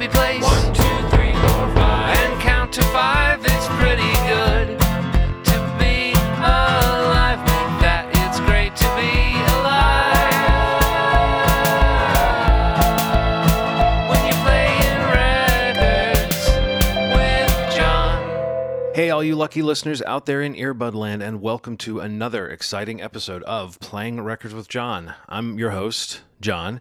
happy place. One, two, three, four, five. And count to five is pretty good. To be alive, that it's great to be alive. When you're records with John. Hey, all you lucky listeners out there in Earbud Land, and welcome to another exciting episode of Playing Records with John. I'm your host, John,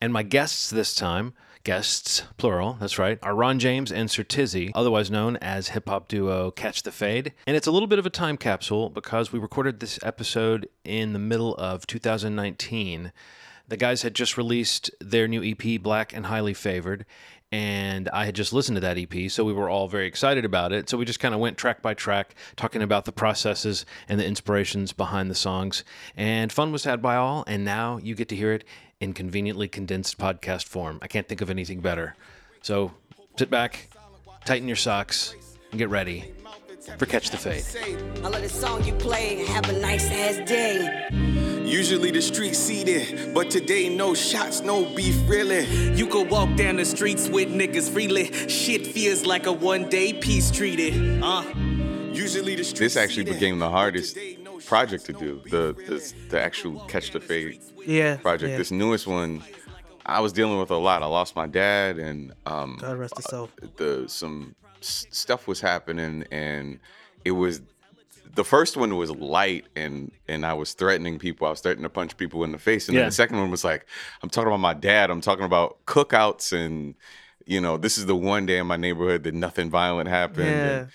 and my guests this time, guests, plural, that's right, are Ron James and Sir Tizzy, otherwise known as hip hop duo Catch the Fade. And it's a little bit of a time capsule because we recorded this episode in the middle of 2019. The guys had just released their new EP, Black and Highly Favored, and I had just listened to that EP, so we were all very excited about it. So we just kind of went track by track, talking about the processes and the inspirations behind the songs. And fun was had by all, and now you get to hear it in conveniently condensed podcast form. I can't think of anything better. So sit back, tighten your socks, and get ready for Catch the Fade. I let the song you play have a nice ass day. Usually the street seated, but today no shots, no beef really. You could walk down the streets with niggas freely. Shit feels like a one day peace treaty. Uh. Usually the street This actually seated, became the hardest today no project to do. The the, the actual catch the fade Yeah. project. yeah. This newest one, I was dealing with a lot. I lost my dad, and um, God rest his soul. the some s- stuff was happening, and it was the first one was light, and and I was threatening people. I was threatening to punch people in the face, and Yeah. then the second one was like, I'm talking about my dad. I'm talking about cookouts, and you know, this is the one day in my neighborhood that nothing violent happened. Yeah.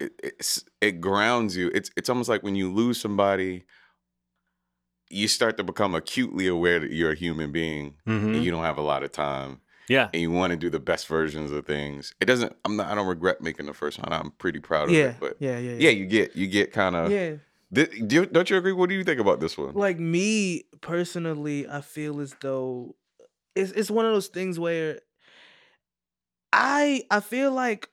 It, it grounds you. It's it's almost like when you lose somebody. You start to become acutely aware that you're a human being Mhm. and you don't have a lot of time Yeah. and you want to do the best versions of things. It doesn't. I'm not. I don't regret making the first one. I'm pretty proud of Yeah. it. But yeah. Yeah. yeah, you get you get kind of. Yeah. do you, don't you agree? What do you think about this one? Like me personally, I feel as though it's it's one of those things where I I feel like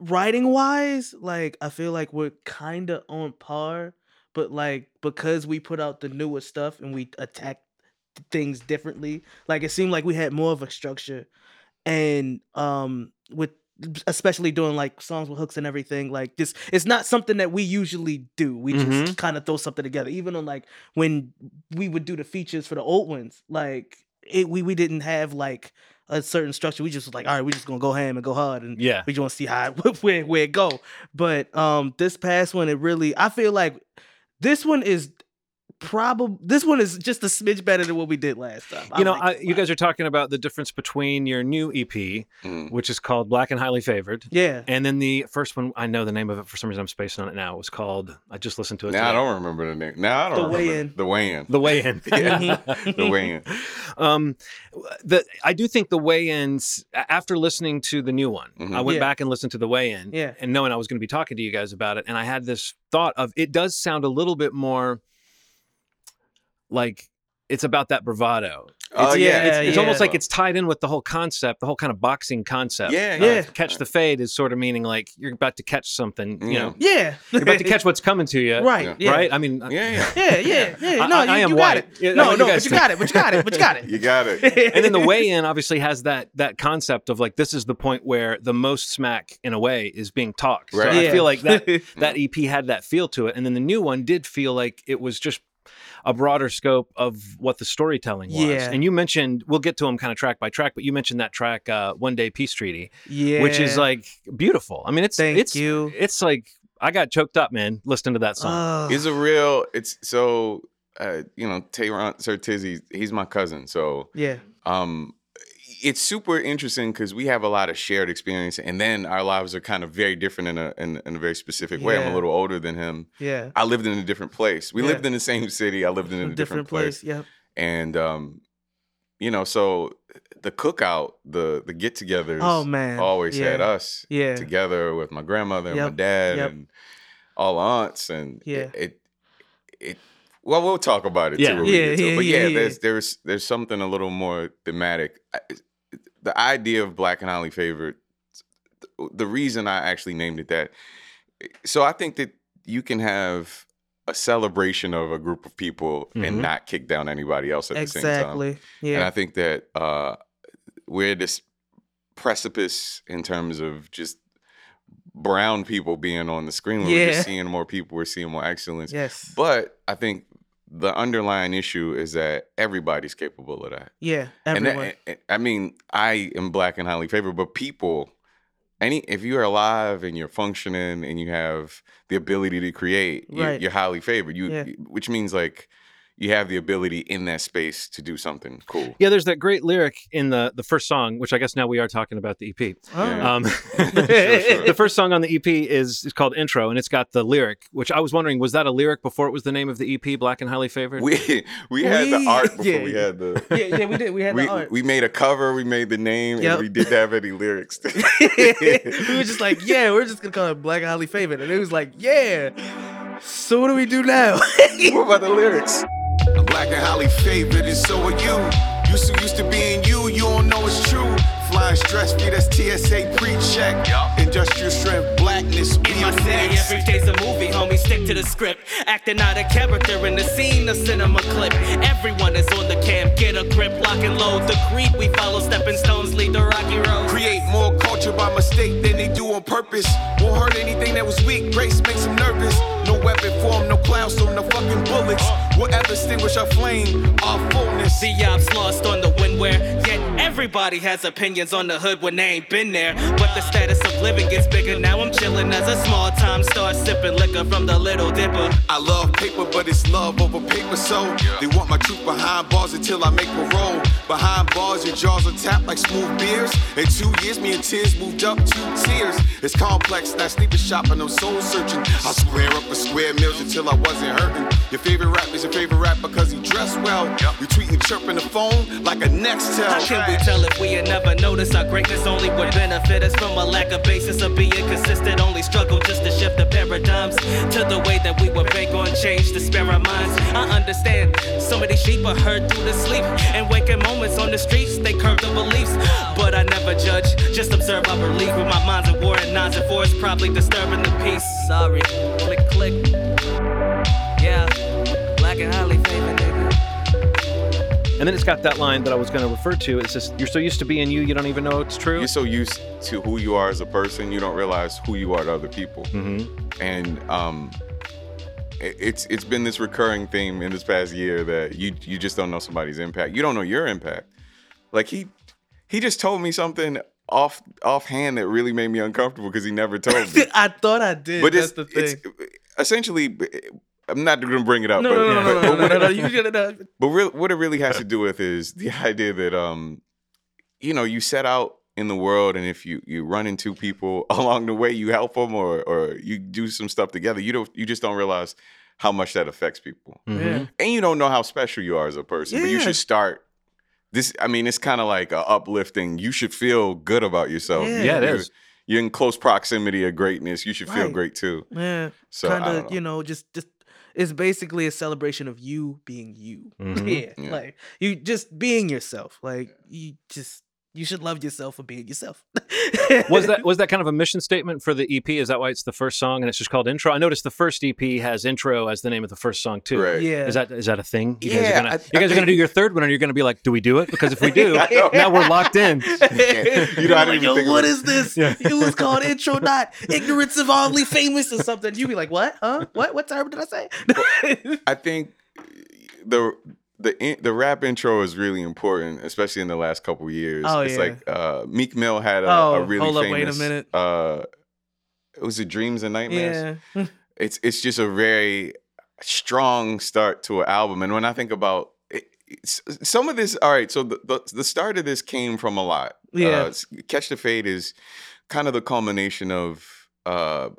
writing wise, like I feel like we're kind of on par, but like because we put out the newer stuff and we attack things differently, like it seemed like we had more of a structure, and um with especially doing like songs with hooks and everything like this it's not something that we usually do. We Mhm. just kind of throw something together. Even on like when we would do the features for the old ones like it we, we didn't have like a certain structure we just was like all right we're just gonna go ham and go hard and Yeah. we just want to see how it, where, where it go but um this past one it really i feel like this one is probably this one is just a smidge better than what we did last time You know, like I, this you guys are talking about the difference between your new EP, Mm. which is called Black and Highly Favored, yeah and then the first one. I know the name of it for some reason. I'm spacing on it now. It was called. I just listened to it. Now I don't remember the name. Now I don't The remember weigh-in. the weigh-in. The weigh-in. Yeah, the weigh-in. Um, the I do think the weigh-ins after listening to the new one, Mhm. I went Yeah. back and listened to the weigh-in, Yeah. and knowing I was going to be talking to you guys about it, and I had this thought of it does sound a little bit more like it's about that bravado. Oh It's- yeah, it's, it's yeah. almost like it's tied in with the whole concept, the whole kind of boxing concept. Yeah, of yeah. Catch the fade is sort of meaning like you're about to catch something. You Yeah. know, yeah you're about to catch what's coming to you. right Yeah. yeah. Right. I mean, yeah, yeah. Yeah, yeah, yeah. No, I- you, I am you got white. it. Yeah, no, no, but you think. got it. But you got it. But you got it. You got it. and then the weigh-in obviously has that that concept of like this is the point where the most smack in a way is being talked. So Right. I feel like that that EP had that feel to it, and then the new one did feel like it was just a broader scope of what the storytelling was. Yeah. And you mentioned we'll get to them kind of track by track, but you mentioned that track uh, "One Day Peace Treaty," yeah, which is like beautiful. I mean, it's Thank it's you. it's like I got choked up, man, listening to that song. Ugh. It's a real. It's so. Uh, you know, Tehran Sir Tizzy. He's my cousin, so yeah, um it's super interesting because we have a lot of shared experience and then our lives are kind of very different in a in, in a very specific way i'm a little older than him yeah. i lived in a different place we Yeah. lived in the same city i lived in a A different, place. Yep. and um you know so the cookout the the get-togethers Oh man. always had us Yeah. together with my grandmother and my dad Yep. and all aunts and Yeah. it, it it well we'll talk about it Yeah. too Yeah, get to yeah, but yeah, yeah, yeah. there's there's there's something a little more thematic the idea of black and highly favored the reason i actually named it that so i think that you can have a celebration of a group of people Mhm. and not kick down anybody else at the same time Exactly. Yeah. and I think that uh, we're at this precipice in terms of just brown people being on the screen. We're Yeah. seeing more people. We're seeing more excellence. Yes. But I think the underlying issue is that everybody's capable of that. yeah. Everyone. that, I mean, I am black and highly favored, but people, any if you're alive and you're functioning and you have the ability to create, you're, you're highly favored. You, Yeah. which means like you have the ability in that space to do something cool. Yeah, there's that great lyric in the the first song, which I guess now we are talking about the EP. Oh. Yeah. Um, sure. the first song on the EP is, is called Intro, and it's got the lyric, which I was wondering was that a lyric before it was the name of the EP, Black and Highly Favored? We we had the art before yeah, we had the. yeah, yeah, we did. We had We, the art. we made a cover, we made the name, Yep. and we didn't have any lyrics. we were just like, yeah, we're just gonna call it Black and Highly Favored, and it was like, yeah. So what do we do now? what about the lyrics? I'm black and highly favored, and so are you. You so used to being you, you don't know it's true. Flying stress feet, that's TSA pre-check. Industrial strength, blackness, we In my are city, next. every day's a movie, homie. Stick to the script. Acting out a character in the scene, a cinema clip. Everyone is on the cam, get a grip, lock and load. The creep we follow, stepping stones lead the rocky road. Create more culture by mistake than they do on purpose. Won't hurt anything that was weak, grace makes them nervous. No weapon form, no clouds, so no fucking bullets. Will ever extinguish our flame, our fullness. The ops lost on the windware. Yet everybody has opinions on the hood when they ain't been there. But the status of living gets bigger. Now I'm chilling as a small time star, sipping liquor from the Little Dipper. I love paper, but it's love over paper. So they want my truth behind bars until I make parole. Behind bars, your jaws are tapped like smooth beers. In two years, me and tears moved up two tiers. It's complex, not sleeping shopping, I'm soul searching. I square up a square meals until I wasn't hurting. Your favorite rap is your favorite rap because he dressed well. You tweet and chirp in the phone like a Nextel. How can we tell if we had never noticed our greatness only would benefit us from a lack of basis of being consistent? Only struggle just to shift the paradigms to the way that we were bank on change to spare our minds. I understand so many sheep are hurt through the sleep and waking moments on the streets. They curb the beliefs, but I never judge, just observe. I believe with my mind's at war and nines and fours, probably disturbing the peace. Sorry, click click. Yeah, black and highly. And then it's got that line that I was going to refer to. It's just, you're so used to being you, you don't even know it's true. You're so used to who you are as a person, you don't realize who you are to other people. Mm-hmm. And um, it- it's it's been this recurring theme in this past year that you you just don't know somebody's impact. You don't know your impact. Like he he just told me something off offhand that really made me uncomfortable because he never told me. I thought I did. but That's it's, the thing. it's essentially I'm not going to bring it up. no, but, no, no, no, but, no, no, what no, it- no, You should have. but real, what it really has to do with is the idea that um, you know, you set out in the world, and if you you run into people along the way, you help them or or you do some stuff together. You don't you just don't realize how much that affects people, Yeah. and you don't know how special you are as a person. But you should start. This, I mean, it's kind of like a uplifting. You should feel good about yourself. Yeah. Yeah, it You're- is. You're in close proximity of greatness. You should feel Right. great too. Yeah. So kind of, you know, just just it's basically a celebration of you being you. Mhm. Yeah, Yeah. like you just being yourself. Like you just you should love yourself for being yourself. was that was that kind of a mission statement for the EP? Is that why it's the first song and it's just called Intro? I noticed the first EP has Intro as the name of the first song too. Right. Yeah. Is that is that a thing? You guys are gonna I- you I guys are gonna do your third one, and you're gonna be like, do we do it? Because if we do, now we're locked in. You know, I You're didn't like, even yo, think what about- is this? It was called intro, not ignorance of oddly famous or something. You'd be like, what? Huh? What? What term did I say? I think the the in, the rap intro is really important, especially in the last couple years. Oh, it's yeah. like uh, Meek Mill had a, Oh, a really hold up, famous. wait a minute. Uh, it was it Dreams and Nightmares. yeah. It's it's just a very strong start to an album, and when I think about it, some of this, all right. So the, the the start of this came from a lot. Yeah. Uh, Catch the Fade is kind of the culmination of. Uh,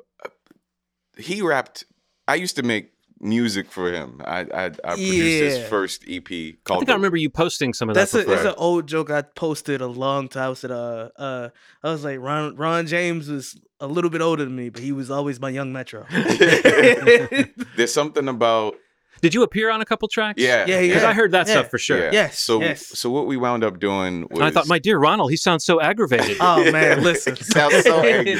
he rapped. I used to make music for him. I I, I produced his first EP I called. think I remember you posting some of That's that. a, before. an old joke I posted a long time. I said, uh, uh, I was like, Ron, Ron James was a little bit older than me, but he was always my young Metro. There's something about Did you appear on a couple tracks? yeah Yeah, Because yeah. I heard that Yeah. stuff for sure. yeah. Yes, So yes. so what we wound up doing was And I thought, my dear Ronald, he sounds so aggravated. oh man, listen. Sounds so angry.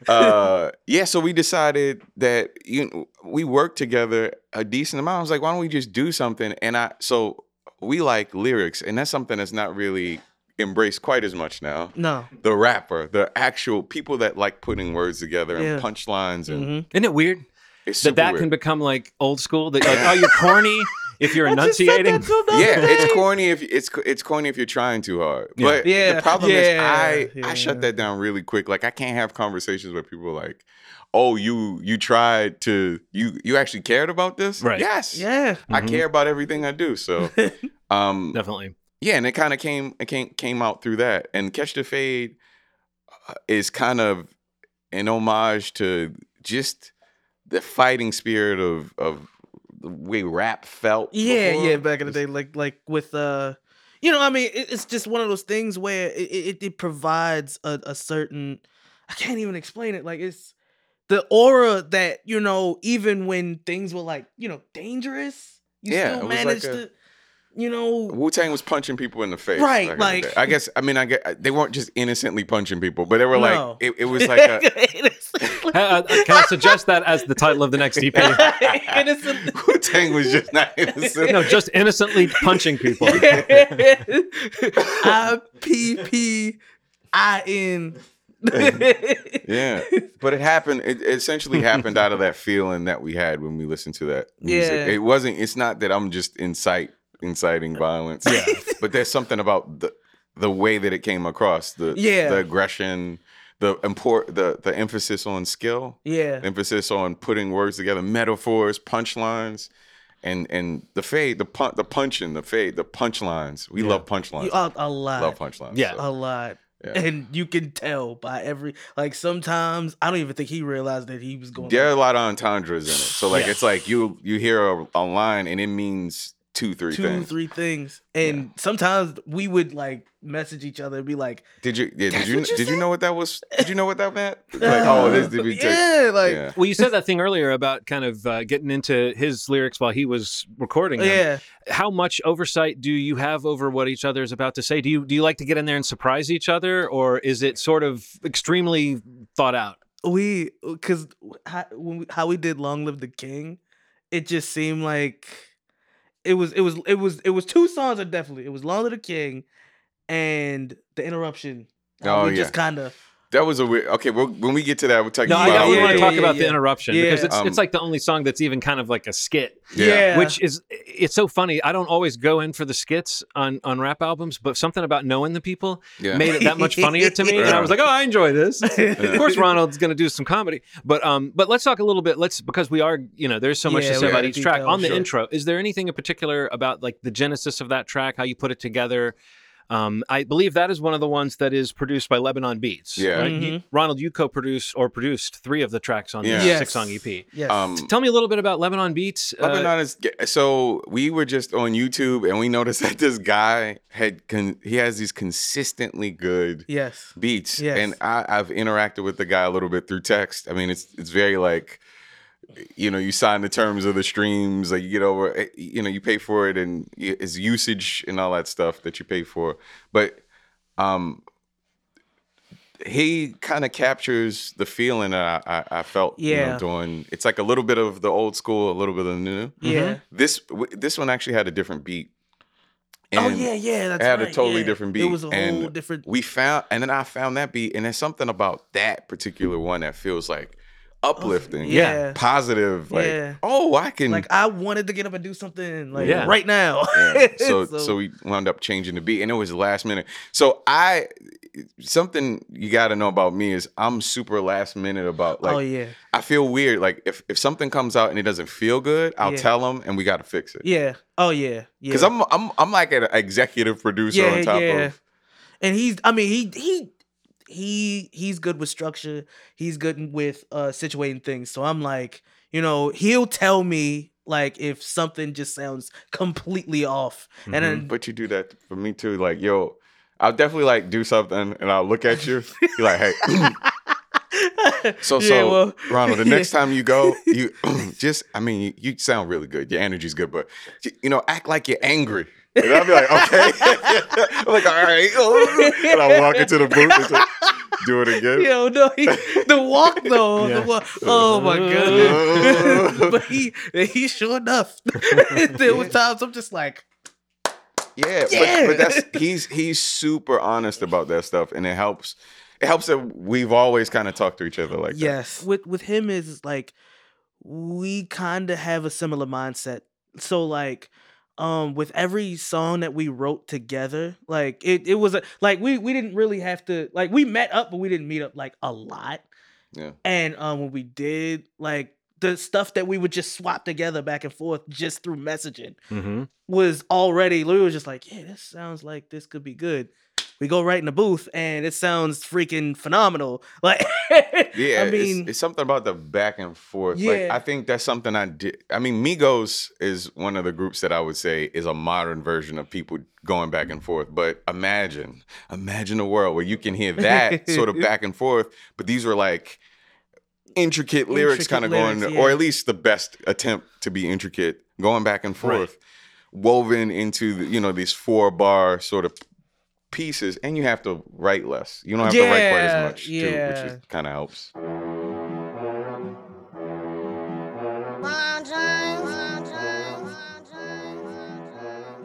uh yeah so we decided that you know, we worked together a decent amount i was like why don't we just do something and i so we like lyrics and that's something that's not really embraced quite as much now. No. The rapper, the actual people that like putting words together and Yeah. punchlines, and Mhm. Isn't it weird it's that that weird. can become like old school? That like, oh, you're corny if you're I just said that enunciating. yeah, it's corny if it's it's corny if you're trying too hard. Yeah. But Yeah, the problem is yeah, I yeah. I shut that down really quick. Like I can't have conversations where people are like, "Oh, you you tried to you you actually cared about this?" Right. Yes. Yeah. I Mhm. care about everything I do. So, um, Definitely. yeah, and it kind of came it came came out through that. And Catch the Fade uh, is kind of an homage to just the fighting spirit of of the way rap felt. Yeah, before. yeah, back in the day, like like with uh, you know, I mean, it, it's just one of those things where it it, it provides a, a certain, I can't even explain it. Like it's the aura that you know, even when things were like you know dangerous, you Yeah, still was like managed a- to, you know, Wu Tang was punching people in the face, Right, like- I guess I mean I get they weren't just innocently punching people, but they were No. like it, it was like a Uh, uh, can I suggest that as the title of the next EP? innocent. Wu Tang was just not innocent. no, just innocently punching people. I P P I N. yeah, but it happened. It essentially happened out of that feeling that we had when we listened to that music. Yeah. It wasn't. It's not that I'm just incite inciting violence. Yeah. but there's something about the the way that it came across. The Yeah. the aggression, the import, the the emphasis on skill. Yeah. emphasis on putting words together, metaphors, punchlines, and and the fade, the pun, the punching, the fade, the punchlines. We love punchlines. You- a, a lot. love punchlines. Yeah. so, a lot. Yeah. And you can tell by every like sometimes I don't even think he realized that he was going. there are a lot of entendres in it. So like Yeah. it's like you you hear a, a line and it means two, three two, things. three things, and sometimes we would like message each other and be like, Did you yeah, did you you did you know what that was? Did you know what that meant? Like, oh, this did we take yeah, like yeah. Well, you said that thing earlier about kind of uh, getting into his lyrics while he was recording them. yeah. How much oversight do you have over what each other is about to say? Do you do you like to get in there and surprise each other, or is it sort of extremely thought out? we because how, how we did "Long Live the King," it just seemed like it was it was it was it was two songs that definitely it was "Long the King" and the interruption. Oh, we yeah. just kind of That was a weird okay, well when we get to that, we'll talk No, about I definitely yeah, want to yeah, talk yeah, about the interruption Yeah. because it's Um, it's like the only song that's even kind of like a skit, yeah, which is it's so funny. I don't always go in for the skits on on rap albums, but something about knowing the people Yeah. made it that much funnier to me. And I was like, oh, I enjoy this. Of course, Ronald's going to do some comedy, but um, but let's talk a little bit. Let's because we are, you know, there's so much Yeah, to say about each track. detail, On the sure. intro, is there anything in particular about like the genesis of that track, how you put it together? Um, I believe that is one of the ones that is produced by Lebanon Beats. Yeah. right? You- Ronald, you co-produced or produced three of the tracks on Yeah. the Yes. six-song EP. yes. um Tell me a little bit about Lebanon Beats. Uh, Lebanon is so we were just on YouTube and we noticed that this guy had con, he has these consistently good yes. beats Yes. and I, I've interacted with the guy a little bit through text. I mean, it's it's very like you know you sign the terms of the streams like you get over eh, you know you pay for it and it's usage and all that stuff that you pay for but um he kind of captures the feeling that I, I, I felt you Yeah. know, doing it's like a little bit of the old school a little bit of the new Yeah. this w- this one actually had a different beat oh yeah, yeah. That's it had a totally yeah. different beat. It was a and whole different. we found and then i found that beat and there's something about that particular one that feels like uplifting yeah. positive like Yeah. oh i can Like I wanted to get up and do something like Yeah. right now. Yeah. so, so we wound up changing the beat and it was last minute so i something you got to know about me is i'm super last minute about oh, like oh yeah, i feel weird like if, if something comes out and it doesn't feel good i'll Yeah. tell them and we got to fix it yeah. Oh yeah, yeah. because I'm, I'm i'm like an executive producer Yeah, on top yeah. of and he's i mean he he he he's good with structure he's good with uh situating things so i'm like you know he'll tell me like if something just sounds completely off and then But you do that for me too. Like, yo, I'll definitely like do something and I'll look at you. You're like, hey. so, Yeah, so, well, Ronald, the yeah. next time you go, you just, I mean, you, you sound really good. Your energy's good, but, you know, act like you're angry. And I'll be like, okay. I'm like, all right. And I walk into the booth and just do it again. Yo, no, he, the walk though. Yeah. The walk, oh my god! but he, he sure enough. there was times I'm just like, Yeah, Yeah. But, but that's he's he's super honest about that stuff, and it helps. It helps that we've always kind of talked to each other like that. yes. With with him is like we kind of have a similar mindset. So like um with every song that we wrote together, like it it was a, like we we didn't really have to like we met up but we didn't meet up like a lot. Yeah. And um when we did like the stuff that we would just swap together back and forth just through messaging Mm-hmm. was already Louis was just like, yeah, this sounds like this could be good. We go right in the booth and it sounds freaking phenomenal. Like Yeah, I it's- mean it's, something about the back and forth. Like Yeah. I think that's something I did. I mean, Migos is one of the groups that I would say is a modern version of people going back and forth. But imagine, imagine a world where you can hear that sort of back and forth, but these were like intricate lyrics kind of going, lyrics, or at least the best attempt to be intricate, going back and Right. forth, woven into the, you know these four bar sort of pieces, and you have to write less. You don't have to write quite as much, too, yeah. which kind of helps.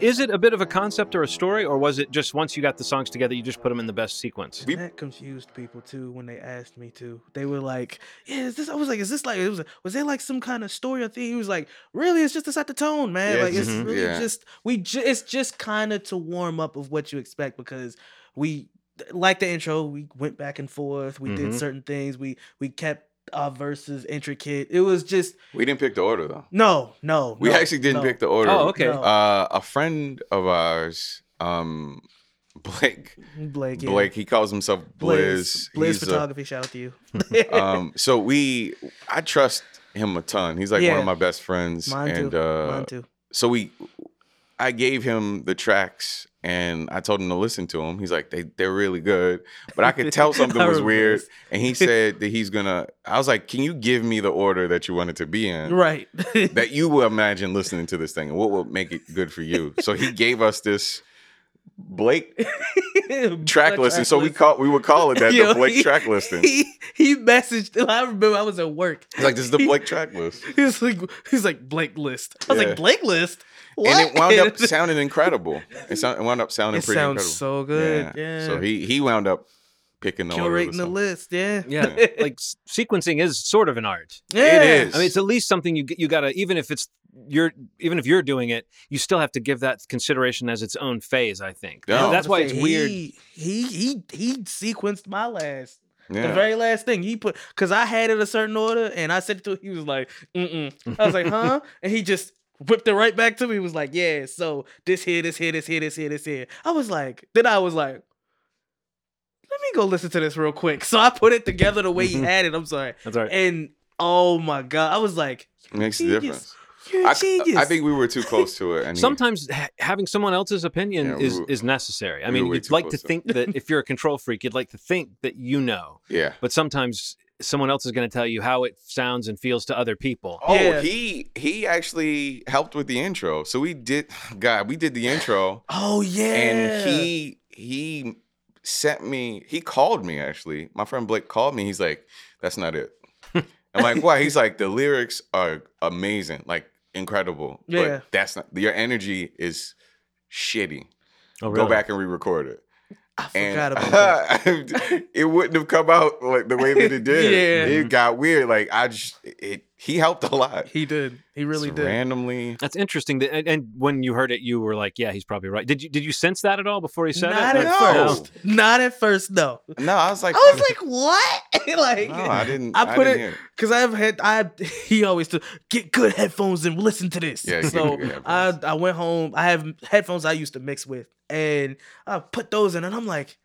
Is it a bit of a concept or a story, or was it just once you got the songs together, you just put them in the best sequence? We- that confused people too when they asked me to. They were like, "Yeah, is this?" I was like, "Is this like? It was was there like some kind of story or thing?" He was like, "Really? It's just to set the tone, man. Yeah, like it's mhm. really Yeah. just we. Ju- it's just kind of to warm up of what you expect because we like the intro. We went back and forth. We Mhm. did certain things. We we kept our verses intricate. It was just We didn't pick the order though. no, no. We no, actually didn't no. pick the order. Oh, okay. No. Uh, a friend of ours, um, Blake. Blake. Yeah. Blake. He calls himself Blizz. Blizz, Blizz He's a- photography. shout out to you. um, so we, I trust him a ton. He's like one of my best friends, Mine and too. uh, Mine too. so we, I gave him the tracks. And I told him to listen to them. He's like, they they're really good, but I could tell something was weird. And he said that he's gonna. I was like, can you give me the order that you want it to be in? Right. that you will imagine listening to this thing and what will make it good for you. So he gave us this Blake track listing. So we call we would call it that Yo, the Blake he- track listing. He he messaged. I remember I was at work. He's like, this is the Blake track list. He was like, he's like Blake list. I was Yeah. like Blake list. What? And it wound up sounding incredible. It, sound, it wound up sounding It pretty sounds incredible. so good. Yeah. So he he wound up picking the curating the song. list. Yeah. Yeah, like sequencing is sort of an art. Yeah. is. I mean, it's at least something you g- you gotta even if it's you're even if you're doing it, you still have to give that consideration as its own phase. I think Yeah. that's why it's He- weird. He he he sequenced my last. The very last thing he put, because I had it a certain order, and I said to him. He was like, "Mm mm." I was like, "Huh?" and he just whipped it right back to me. He was like, "Yeah, so this here, this here, this here, this here, this here." I was like, then I was like, "Let me go listen to this real quick." So I put it together the way he had it. I'm sorry, That's right. and oh my god, I was like, makes a difference. "You're a I, genius." I think we were too close to it. And Sometimes ha- having someone else's opinion Yeah, we is were- is necessary. I we mean, were way you'd too like to close to it. think that if you're a control freak, you'd like to think that you know, yeah. but sometimes someone else is going to tell you how it sounds and feels to other people. Oh, Yeah. he he actually helped with the intro. So we did God, we did the intro "Oh yeah," and he he sent me he called me actually. My friend Blake called me. He's like, that's not it. I'm like, why? He's like, the lyrics are amazing, like incredible. Yeah. But that's not your energy is shitty. Oh, Go back and re-record it. I And forgot about that. it wouldn't have come out like the way that it did. Yeah. It got weird. Like I just it he helped a lot. He did. He really Just did. randomly. That's interesting. That, and, and when you heard it, you were like, "Yeah, he's probably right." Did you did you sense that at all before he said Not it? at No. first. Not at first. No. No, I was like, I was like, what? like, no, I didn't. I put didn't it because I've had I. He always to get good headphones and listen to this. Yeah, get so I. I went home. I have headphones I used to mix with, and I put those in, and I'm like,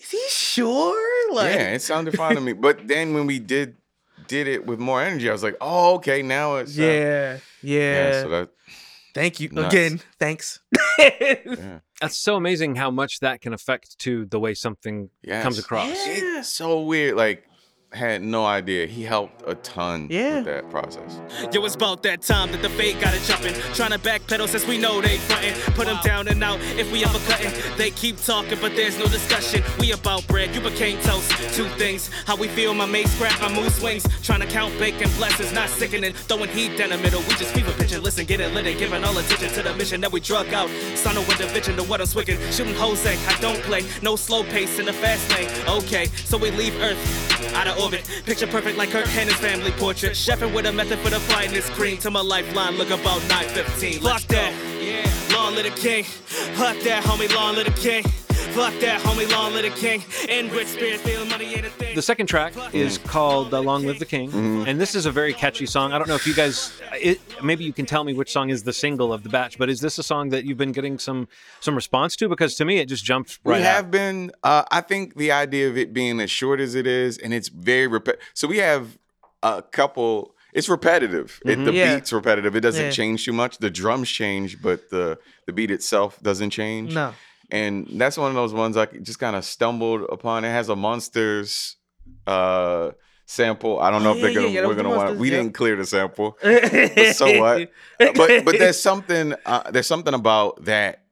is he sure? Like, yeah, it sounded fine to me. But then when we did did it with more energy, I was like, oh, okay, now it's uh, yeah, yeah. yeah. So that Thank you Nuts. again. Thanks. yeah, That's so amazing how much that can affect to the way something yes. comes across. Yeah. It's so weird. Like had no idea. He helped a ton Yeah. with that process. Yo, it's about that time that the fade got it jumping. Trying to backpedal since we know they frontin'. Put them down and out if we ever cuttin'. They keep talking, but there's no discussion. We about bread, you became toast. Two things, how we feel, my mate scrap, my mood swings. Trying to count bacon blessings, not sickening. Throwing heat down the middle, we just fever pitching. Listen, get it lit and giving all attention to the mission that we drug out. Son of with the vision to what I'm swicking. Shooting Jose, I don't play. No slow pace in the fast lane. Okay, so we leave Earth out of orbit. Picture perfect like Kirk Hannon's family portrait. Chefing with a method for the finest cream to my lifeline. Look about 915. Fuck that. Long live the king. Fuck that, homie. Long live the king. Fuck that, homie. Long live the king. In rich spirit, feeling money ain't a thing. The second track is called uh, "Long Live the King," and this is a very catchy song. I don't know if you guys, it, maybe you can tell me which song is the single of the batch, but is this a song that you've been getting some some response to? Because to me, it just jumped right we out. have been. Uh, I think the idea of it being as short as it is, and it's very repetitive. So we have a couple. It's repetitive. It, the Yeah. beat's repetitive. It doesn't Yeah. change too much. The drums change, but the the beat itself doesn't change. No. And that's one of those ones I just kind of stumbled upon. It has a Munsters uh sample. I don't know Oh, if they're gonna yeah, yeah, we're gonna want. We yeah. didn't clear the sample. But so what? but but there's something uh, there's something about that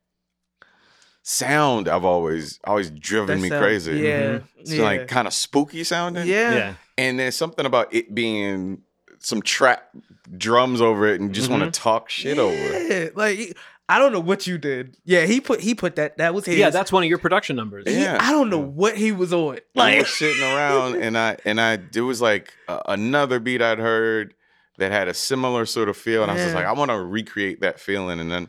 sound I've always always driven That me sound- crazy. Yeah. It's yeah. like kind of spooky sounding. yeah. yeah. And there's something about it being some trap drums over it and just want Mm-hmm. to talk shit over it. Like I don't know what you did. Yeah, he put he put that that was his. Yeah, that's one of your production numbers. He- Yeah. I don't know what he was on. I Like was sitting around and I and I it was like uh, another beat I'd heard that had a similar sort of feel and I was just like I want to recreate that feeling and then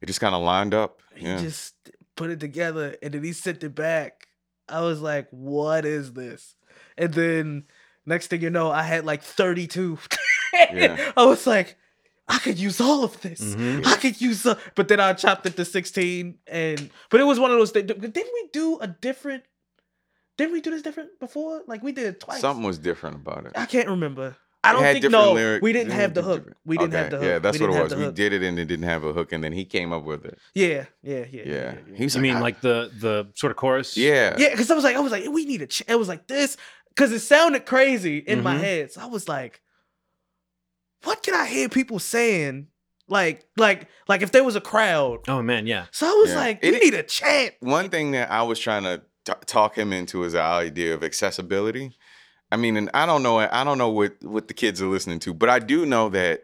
it just kind of lined up. he just put it together and then he sent it back. I was like, what is this? And then next thing you know, I had like 32. Yeah. I was like, I could use all of this. Mhm. I could use uh, but then I chopped it to 16 and but it was one of those things. Didn't we do a different didn't we do this different before? Like we did it twice. Something was different about it. I can't remember. I don't think no. lyrics. We didn't Yeah, have the hook. different. We didn't have the hook. Yeah, that's we what it was. We did it and it didn't have a hook, and then he came up with it. Yeah, yeah, yeah. Yeah, yeah. he's You mean I- like the the sort of chorus? yeah, Yeah, because I was like, I was like, we need a. Ch-. It was like this because it sounded crazy in my Mhm. head. So I was like, what can I hear people saying? Like, like, like if there was a crowd. Oh man, yeah. So I was Yeah. like, It- we need a chant. One thing that I was trying to t- talk him into is the idea of accessibility. I mean, and I don't know, I don't know what what the kids are listening to, but I do know that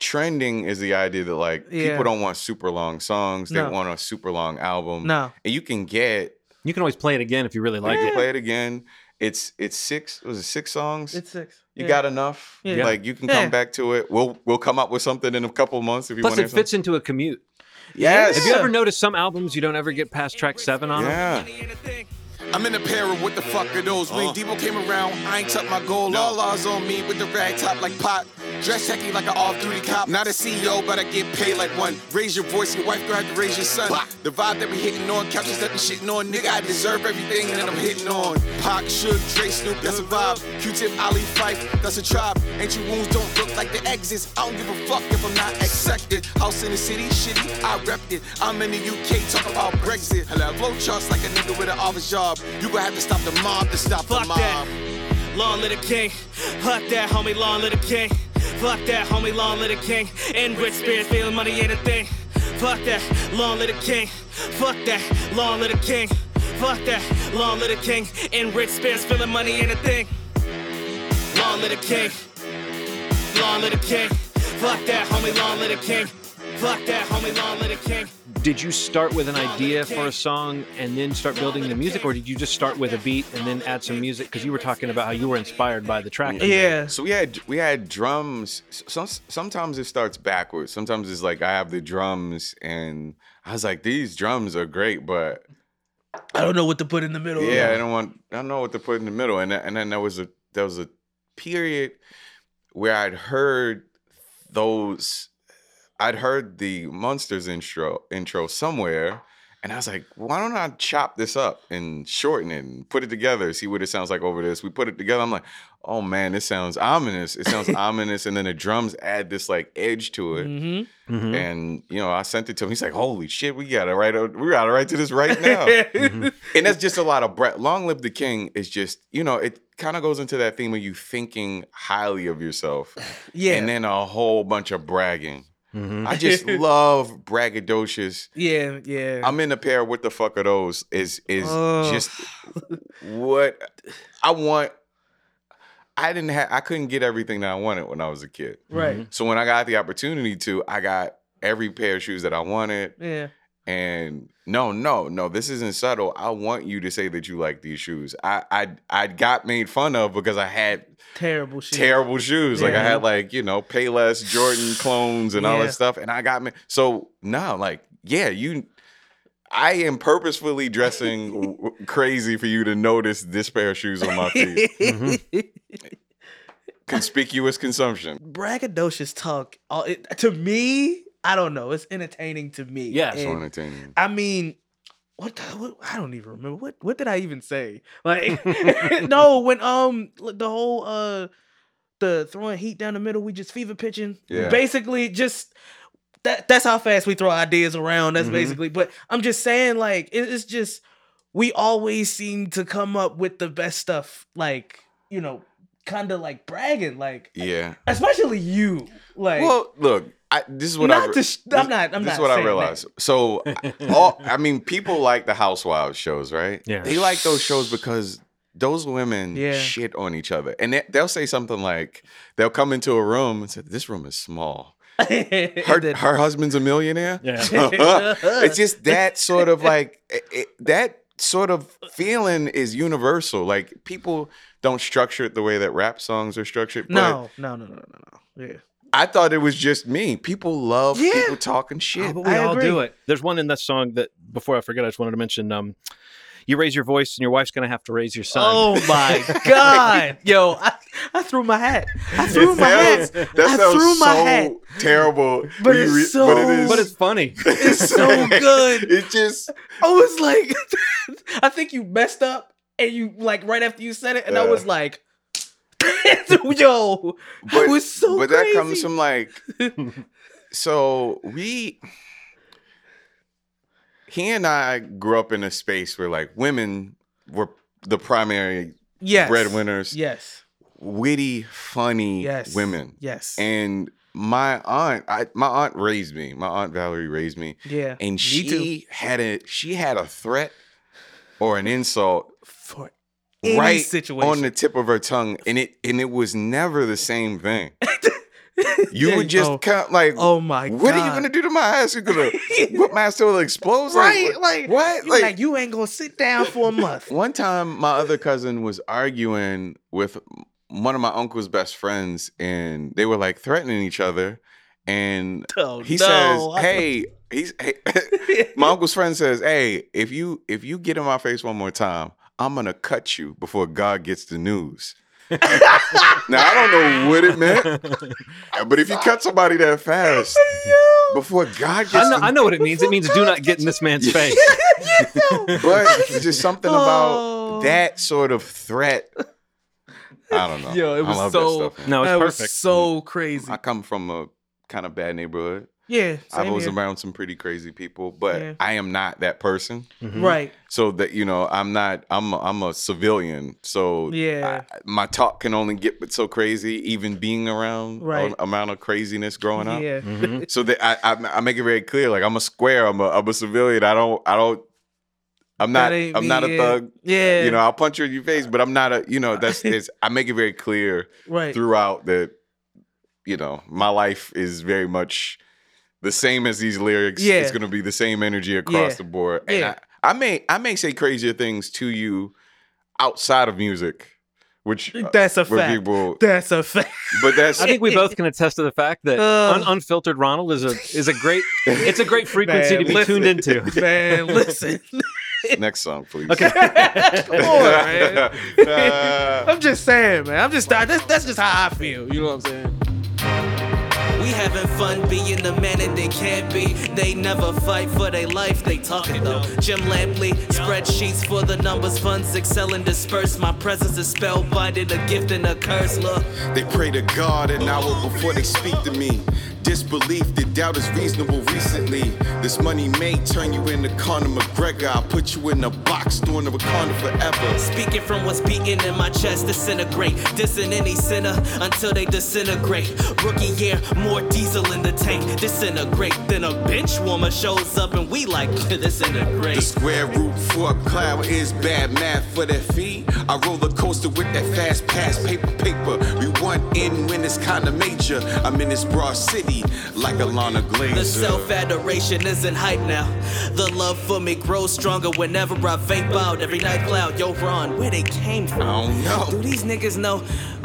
trending is the idea that like Yeah. people don't want super long songs; they No. want a super long album. No, and you can get You can always play it again if you really like you it. play it again. It's it's six. Was it six songs? it's six. you Yeah. got enough. Yeah. Like you can Yeah. come back to it. We'll we'll come up with something in a couple months if you Plus, want. it fits into a commute. Yes. Have you ever noticed some albums you don't ever get past track seven on? Yeah. I'm in a pair of what the fuck are those? When Debo came around, I ain't tucked my gold. All laws on me with the rag top like pot. Dress techie like an off-duty cop. Not a CEO, but I get paid like one. Raise your voice, your wife gonna to raise your son. The vibe that we hitting on, couches that we shitting on. Nigga, I deserve everything that I'm hitting on. Pac, Suge, Dre, Snoop, that's a vibe. Q-Tip, Ali, Phife, that's a tribe. Ancient wounds don't look like the exits. I don't give a fuck if I'm not accepted. House in the city, shitty, I repped it. I'm in the UK, talk about Brexit. Hello, flow charts like a nigga with an office job. You gonna have to stop the mob to stop the Fuck mob. that. Long live the king. Fuck that, homie. Long live the king. Fuck that, homie. Long live the king. In rich spirit, feeling money ain't a thing. Fuck that. Long live the king. Fuck that. Long live the king. Fuck that. Long live the king. In rich spirits, feeling money ain't a thing. Long live the king. Long live the king. Fuck that, homie. Long live the king. Fuck that, homie. Long live the king. Did you start with an idea for a song and then start building the music, or did you just start with a beat and then add some music? Because you were talking about how you were inspired by the track. Yeah. So we had we had drums. Some, sometimes it starts backwards. Sometimes it's like I have the drums, and I was like, these drums are great, but I don't know what to put in the middle. yeah, I don't want. I don't know what to put in the middle. And then- and then there was a there was a period where I'd heard those. I'd heard the Munsters intro intro somewhere, And I was like, why don't I chop this up and shorten it and put it together, see what it sounds like over this. We put it together. I'm like, oh man, this sounds ominous. It sounds ominous. And then the drums add this like edge to it. Mm-hmm. Mhm. And you know, I sent it to him. He's like, "Holy shit, we gotta write. A, we gotta write to this right now." and that's just a lot of breath. Long live the king is just, you know, it kind of goes into that theme of you thinking highly of yourself, Yeah. and then a whole bunch of bragging. Mhm. I just love braggadocious. yeah, yeah. I'm in a pair. What the fuck are those? Is is Ugh. just what I want. I didn't have. I couldn't get everything that I wanted when I was a kid. right. So when I got the opportunity to, I got every pair of shoes that I wanted. Yeah. And no, no, no, this isn't subtle. I want you to say that you like these shoes. I I I got made fun of because I had Terrible shit. terrible shoes. Like I had like, you know, Payless Jordan clones and all that stuff. And I got me so no, like, yeah, you I am purposefully dressing w- w- crazy for you to notice this pair of shoes on my feet. Conspicuous consumption. Braggadocious talk. all- it, to me, I don't know. It's entertaining to me. Yes. So entertaining. I mean, what, the, what? I don't even remember. What What did I even say? Like, no, when um the whole uh the throwing heat down the middle, we just fever pitching. Yeah. Basically, just that. That's how fast we throw ideas around. That's Mhm. basically. But I'm just saying, like, it, it's just we always seem to come up with the best stuff. Like, you know, kind of like bragging. Like, Yeah. especially you. Like, Well, look, I, this is what I not re- to. Sh- this, I'm not. I'm this not. is what I saying that. realized. So, all I mean, people like the Housewives shows, right? Yeah. They like those shows because those women Yeah. shit on each other, and they, they'll say something like, they'll come into a room and say, "This room is small." Her her husband's a millionaire. Yeah. it's just that sort of like it, it- that sort of feeling is universal. Like people don't structure it the way that rap songs are structured. but no, no, no, no, no, no. Yeah. I thought it was just me. People love Yeah. people talking shit. Oh, but we I all agree. do it. There's one in that song that before I forget, I just wanted to mention. Um, you raise your voice, and your wife's gonna have to raise your son. Oh my god, yo! I, I threw my hat. I threw It my hat. That I sounds threw my so hat. terrible. But when you it's so- but it is. but it's funny. It's so good. It just I was like, I think you messed up, and you like right after you said it, and I was like, yo, but, was so but crazy. that comes from like so we he and I grew up in a space where like women were the primary yes, breadwinners, Yes, witty, funny yes, women. Yes, And my aunt, I, my aunt raised me. My aunt Valerie raised me, yeah, and she too. had a she had a threat or an insult for any right situation on the tip of her tongue, and it and it was never the same thing. You would just oh, kind like, oh my what god, are you gonna do to my ass? You're gonna put my ass till it explodes? Like, Right, what- like what? Like, like, you ain't gonna sit down for a month. one time, my other cousin was arguing with one of my uncle's best friends, and they were like threatening each other. And Oh, he no. says, "Hey, he's hey, my uncle's friend says, "Hey, if you if you get in my face one more time, I'm gonna cut you before God gets the news." now I don't know what it meant, but if you cut somebody that fast before God gets, I know, the, I know what it means. It means do not get in this man's face. but it's just something Oh. about that sort of threat. I don't know. Yo, it was I love so- that stuff. No, it's that was perfect. so crazy. I come from a kind of bad neighborhood. Yeah, I same was here. around some pretty crazy people, but Yeah. I am not that person. Mhm. right. so that you know i'm not i'm a, i'm a civilian so Yeah. I- my talk can only get but so crazy even being around Right. an amount of craziness growing up Yeah, Mhm. so that I, I i make it very clear like i'm a square i'm a i'm a civilian i don't i don't i'm not i'm me, not a yeah. thug yeah. you know i'll punch you in your face but i'm not a you know that's it's i make it very clear right. throughout that you know my life is very much the same as these lyrics Yeah. it's going to be the same energy across Yeah. the board and Yeah. I, I may i may say crazier things to you outside of music which uh, That's a where fact. people That's a fact. but that's I think we both can attest to the fact that Uh. un- unfiltered Ronald is a is a great it's a great frequency Man, to be listen. tuned into. Man, listen. next song please Okay. Come on, man. Uh, I'm just saying, man. I'm just that's that's just how I feel. You know what I'm saying? Having fun being the man that they can't be. They never fight for their life, they talk it though. Jim Lampley, spreadsheets for the numbers, funds excel and disperse. My presence is spellbinding, a gift and a curse. Look, They pray to God an hour before they speak to me. Disbelief, the doubt is reasonable recently. This money may turn you into Conor McGregor. I'll put you in a box, throwing a Wakanda forever. Speaking from what's beating in my chest, disintegrate. Dissing any sinner until they disintegrate. Rookie year, more diesel in the tank. Disintegrate. Then a bench warmer shows up and we like disintegrate. The square root for a cloud is bad math for that feet. I roller coaster with that fast pass, paper, paper. We want in when it's kinda major. I'm in this broad city like Ilana Glazer. The self adoration isn't hype now. The love for me grows stronger whenever I vape out. Every night cloud, yo, Ron, where they came from? I don't know. Do these niggas know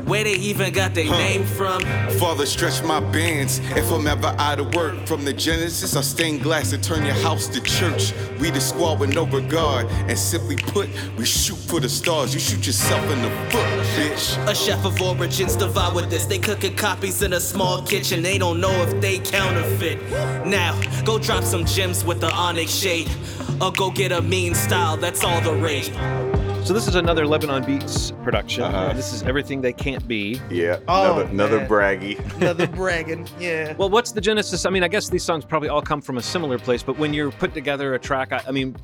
where they even got their name from? Father, stretch my bands. If I'm ever out of work, from the Genesis, I stained glass to turn your house to church. We the squad with no regard, and simply put, we shoot for the stars. You shoot yourself in the foot, bitch. A chef of origins devour this. They cooking copies in a small kitchen. They don't know if they counterfeit. Now, go drop some gems with the onyx shade. Or go get a mean style, that's all the rage. So this is another Lebanon Beats production. Uh-huh. This is everything they can't be. Yeah, Oh, another, another braggy. Another bragging. Yeah. Well, what's the genesis? I mean, I guess these songs probably all come from a similar place, but when you're putting together a track, I, I mean,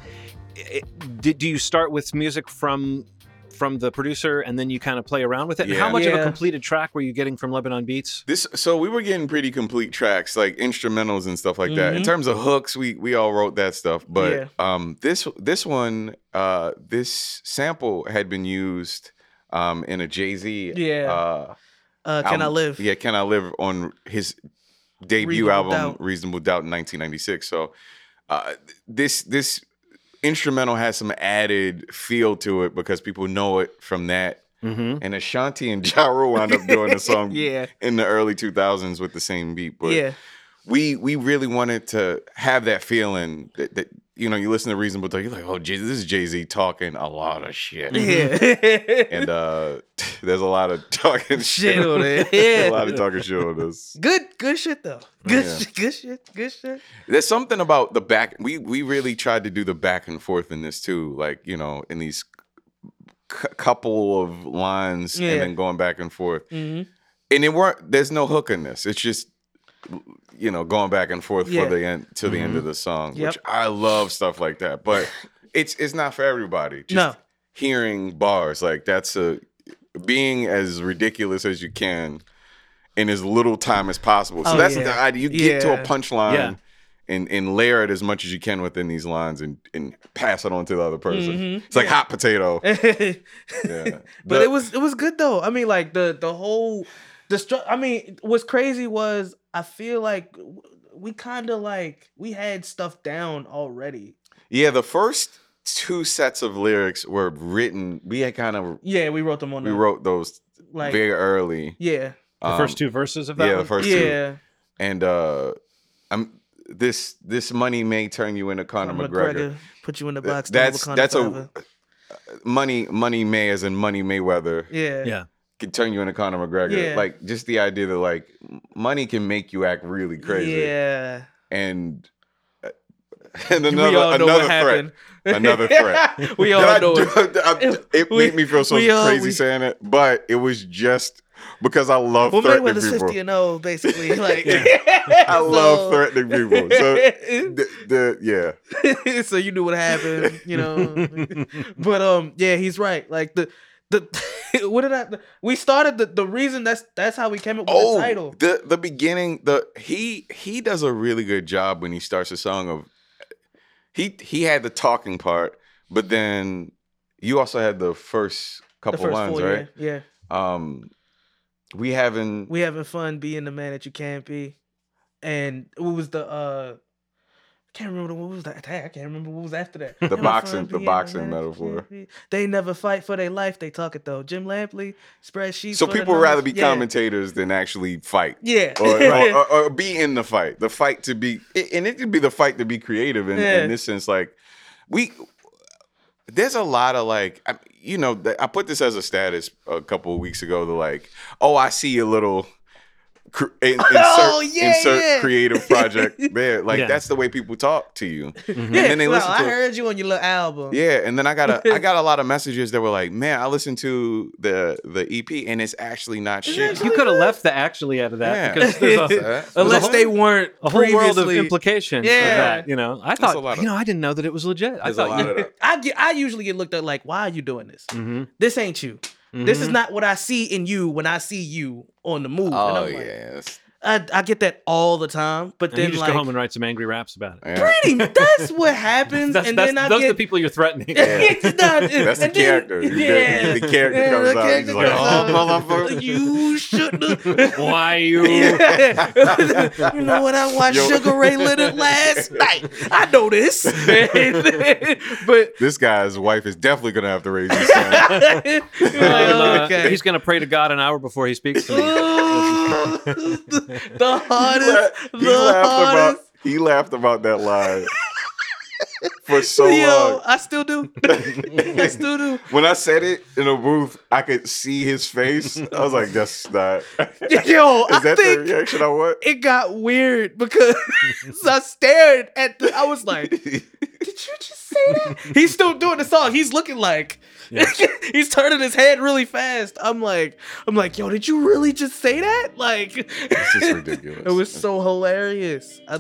it, do you start with music from from the producer and then you kind of play around with it? And Yeah. how much of a completed track were you getting from Lebanon Beats? This so we were getting pretty complete tracks like instrumentals and stuff like that. In Mhm. terms of hooks, we we all wrote that stuff. But Yeah. um this this one uh this sample had been used um in a Jay-Z Yeah. uh Uh, can I live? Yeah, Can I Live on his debut Reasonable album Doubt. Reasonable Doubt in 1996. So uh this this instrumental has some added feel to it because people know it from that. Mm-hmm. And Ashanti and Ja Rule wound up doing the song Yeah. in the early 2000s with the same beat. But yeah. we we really wanted to have that feeling that, that you know you listen to Reasonable Doubt, you're like, oh, Jay, this is Jay Z talking a lot of shit, Yeah. and uh, there's a lot of talking Shit shit on it. Yeah. a lot of talking shit on this. Good, good shit though. Good, Yeah. shit, good shit, good shit. There's something about the back. We we really tried to do the back and forth in this too, like you know, in these c- couple of lines Yeah. and then going back and forth. hmm and it weren't there's no hook in this it's just you know going back and forth Yeah. for the end to the end of the song Yep. which i love stuff like that but it's it's not for everybody just No. hearing bars like that's a being as ridiculous as you can in as little time as possible so Oh, that's yeah. the idea you get to a punchline Yeah. and, and layer it as much as you can within these lines and, and pass it on to the other person Mhm. it's like hot potato yeah. but yeah it was it was good though. I mean, like the the whole the stru- I mean, what's crazy was I feel like we kind of like we had stuff down already. Yeah, the first two sets of lyrics were written. We had kind of Yeah, we wrote them on. we the- wrote those like very early. yeah, The Um, first two verses of that yeah, one? the first two. yeah. And uh, I'm this this money may turn you into Conor Conor McGregor. put you in the box. That's that's forever. a money money may as in money Mayweather yeah Yeah. Can turn you into Conor McGregor. Yeah. Like just the idea that like money can make you act really crazy. yeah. And uh, and another all know another threat. Another threat. we all I know it. I- it We- made me feel so all- crazy we- saying it, but it was just because I love Well, threatening Mayweather's people. fifty and zero, basically. Like I love threatening people. So the, the yeah, so you knew what happened, you know. but um, yeah, he's right. Like the the what did I? We started the the reason that's that's how we came up with oh, the title. the the beginning. The he he does a really good job when he starts a song of. He he had the talking part, but then you also had the first The couple first lines, four, right? yeah, yeah. Um, we haven't. We having fun being the man that you can't be, and what was the uh. I can't remember what was that. I can't remember what was after that. The boxing- the boxing metaphor. They never fight for their life. They talk it though. Jim Lampley spreadsheets. so people would rather be. Yeah. commentators than actually fight. Yeah. or, or, or, or be in the fight. The fight to be, and it could be the fight to be creative in, Yeah. in this sense. Like we, there's a lot of like, I, you know, I put this as a status a couple of weeks ago. The like, oh, I see a little cr- in- insert, Oh, yeah, insert yeah. creative project there. Like Yeah. that's the way people talk to you. Yeah, And then they well, listen I to heard you on your little album. Yeah, and then I got a I got a lot of messages that were like, "Man, I listened to the the EP and it's actually not shit." You could have left the actually out of that Yeah. because there's a, That- Unless whole- they weren't a whole world of previously- implications Yeah. of that. You know, I thought lot of- you know I didn't know that it was legit. I There's a thought lot you, of that. I get, I usually get looked at like, why are you doing this? hmm This ain't you. This is mm-hmm. not what I see in you when I see you on the move. and Oh like, yes. I, I get that all the time. But And you just like, go home and write some angry raps about it. Yeah. pretty, that's what happens. That's, and that's, then I those get are the people you're threatening. It's not- That's the and then- character. Yeah. get- the character Yeah, comes the out. He's character like, "Oh, motherfucker." You shouldn't. Why you? you know what? I watched Yo. Sugar Ray Leonard last night. I know this, but This guy's wife is definitely gonna have to raise his son. like, Uh, okay. He's gonna pray to God an hour before he speaks to me. the, hardest, he the laughed about he laughed about that line for so Yo, long. I still do. I still do. When I said it in a booth, I could see his face. I was like, "That's not." Is Yo, I that the reaction I want? it got weird because I stared at the. I was like, "Did you just say that?" He's still doing the song. He's looking like he's turning his head really fast. I'm like, I'm like, yo, did you really just say that? Like, It's just ridiculous. it was so hilarious. I,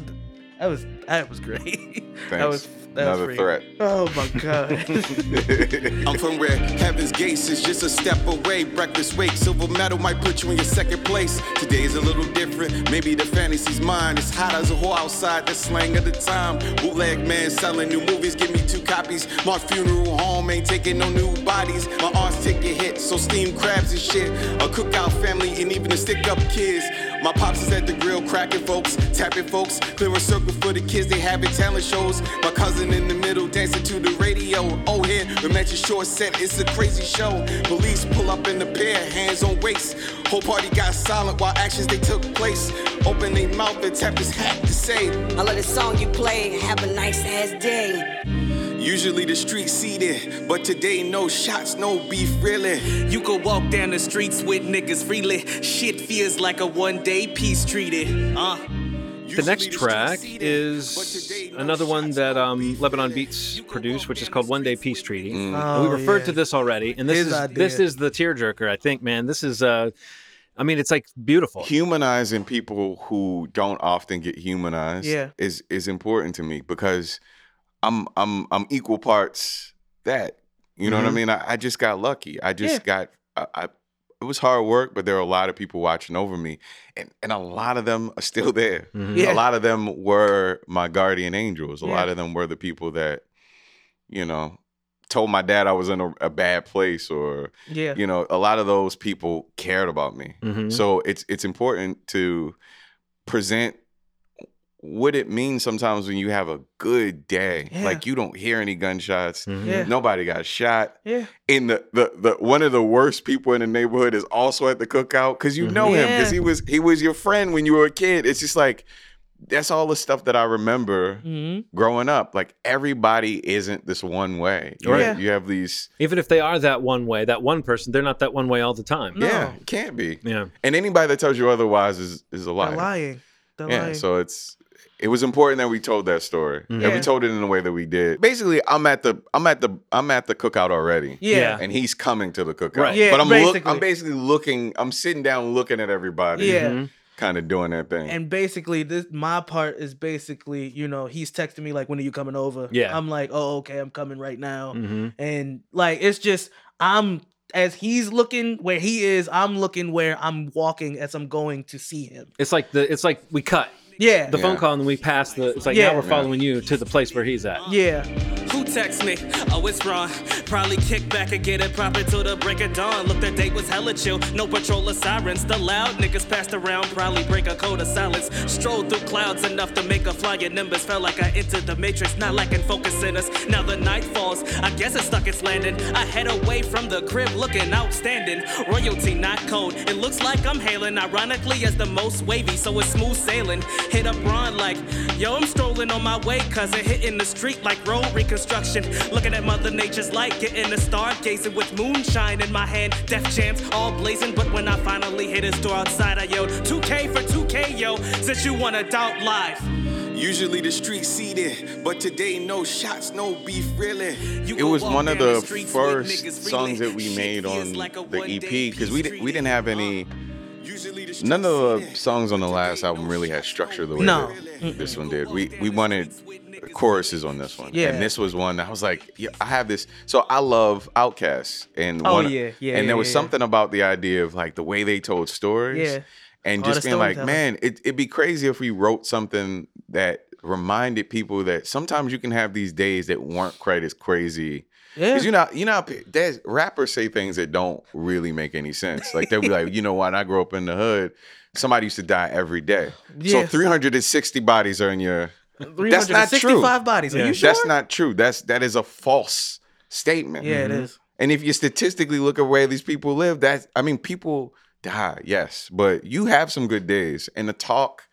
that was that was great. Thanks. that was Another great. threat. Oh my god. I'm from where heaven's gates is just a step away. Breakfast wake, silver medal might put you in your second place. Today's a little different, maybe the fantasy's mine. It's hot as a whore outside, the slang of the time. Bootleg man selling new movies, give me two copies. My funeral home ain't taking no new bodies. My aunts take a hit, so steamed crabs and shit. A cookout family and even the stick up kids. My pops is at the grill, cracking folks, tapping folks, clear circle for the kids. They having talent shows. My cousin in the middle dancing to the radio. Oh, here, the matching short set. It's a crazy show. Police pull up in the pair, hands on waist. Whole party got silent while actions they took place. Open their mouth and tap his hat to say. I love the song you play. Have a nice ass day. Usually the street seated, but today no shots, no beef really. You could walk down the streets with niggas freely. Shit feels like a one day peace treaty. Uh. The next track is another one that um, Lebanon Beats produced, which is called "One Day Peace Treaty." And we Oh, referred yeah. to this already, and this His is idea. this is the tearjerker. I think, man, this is. Uh, I mean, it's like beautiful. Humanizing people who don't often get humanized Yeah. is is important to me because I'm I'm I'm equal parts that. You know what I Mhm. mean? I, I just got lucky. I just Yeah. got I, I it was hard work, but there were a lot of people watching over me. And and a lot of them are still there. Mhm. Yeah. A lot of them were my guardian angels. A Yeah. lot of them were the people that, you know, told my dad I was in a, a bad place or Yeah. you know, a lot of those people cared about me. Mhm. So it's it's important to present what it means sometimes when you have a good day. Yeah. Like you don't hear any gunshots. Mhm. Yeah. Nobody got shot. Yeah. And the, the the one of the worst people in the neighborhood is also at the cookout because you Mhm. know him because he was he was your friend when you were a kid. It's just like that's all the stuff that I remember hmm growing up. Like everybody isn't this one way. You, Right. have, you have these Even if they are that one way, that one person, they're not that one way all the time. No. yeah, can't be. Yeah. And anybody that tells you otherwise is is a They're lying. They're Yeah, lying. so it's it was important that we told that story. Mhm. That we told it in the way that we did. Basically, I'm at the I'm at the I'm at the cookout already. yeah. Yeah. And he's coming to the cookout. Right. Yeah, but I'm look. I'm basically looking, I'm sitting down looking at everybody. Yeah. Mhm. Kind of doing that thing. And basically, this my part is basically, you know, he's texting me like, "When are you coming over?" Yeah. I'm like, "Oh, okay, I'm coming right now." Mhm. And like, it's just I'm as he's looking where he is, I'm looking where I'm walking as I'm going to see him. It's like the it's like we cut Yeah, the phone call and then we pass the. It's like Yeah. now we're following you to the place where he's at. yeah, Who text me? Oh, it's Ron. Probably kick back and get it proper till the break of dawn. Look, the date was hella chill. No patrol or sirens. The loud niggas passed around. Probably break a code of silence. Strolled through clouds enough to make a Flying Nimbus. Felt like I entered the matrix. Not lacking focus in us. Now the night falls. I guess it stuck its landing. I head away from the crib looking outstanding. Royalty, not code. It looks like I'm hailing. Ironically, as the most wavy. So it's smooth sailing. Hit up Ron like, yo, I'm strolling on my way. Cousin hitting the street like road reconstruction. Destruction. Looking at Mother Nature's light, getting a stargazing with moonshine in my hand. Death jams all blazing, but when I finally hit his door outside, I yelled 2K for 2K, yo. Since you want to doubt life. Usually the street seated, but today no shots, no beef really. You It was one of down the first songs that we made on like the EP because we peace didn't we didn't have any. None of the songs on the last album really had structure the way No. that this one did. We we wanted choruses on this one, Yeah. and this was one that I was like, yeah, I have this. So I love Outkast, and Oh, one, yeah, yeah, and there was yeah. something about the idea of like the way they told stories, Yeah. and just being like, man, it, it'd be crazy if we wrote something that reminded people that sometimes you can have these days that weren't quite as crazy. Yeah. Because you know, you know, there's rappers say things that don't really make any sense. Like they'll be like, you know, when I grew up in the hood, somebody used to die every day. So 360 bodies are in your. That's not true. 365 bodies. Are you sure? That's not true. That's that is a false statement. Yeah, it is. And if you statistically look at where these people live, that's I mean, people die, yes, but you have some good days. And to talk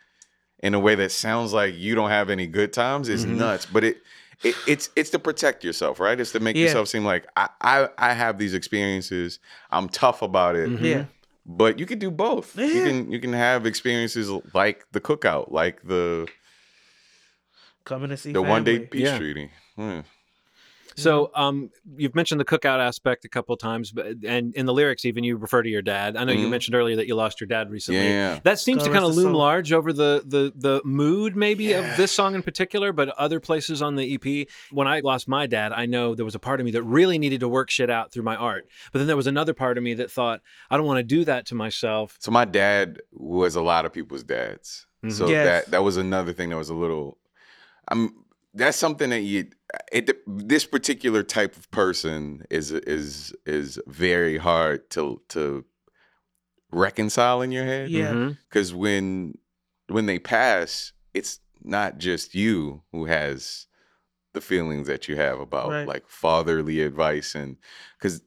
in a way that sounds like you don't have any good times is Mm-hmm. nuts. But it, it it's it's to protect yourself, right? It's to make Yeah. yourself seem like I, I I have these experiences. I'm tough about it. Yeah. But you can do both. You can you can have experiences like the cookout, like the Coming to see the one day peace Yeah. treaty. Hmm. So, um, you've mentioned the cookout aspect a couple times, but and in the lyrics, even you refer to your dad. I know you Mhm. mentioned earlier that you lost your dad recently. Yeah. That seems God to kind of loom large over the the the mood, maybe of this song in particular, but other places on the EP. When I lost my dad, I know there was a part of me that really needed to work shit out through my art, but then there was another part of me that thought, I don't want to do that to myself. So my dad was a lot of people's dads. So Yes. that that was another thing that was a little. I'm. That's something that you. It, this particular type of person is is is very hard to to reconcile in your head. Yeah. Mm-hmm. Because when when they pass, it's not just you who has the feelings that you have about Right. like fatherly advice and because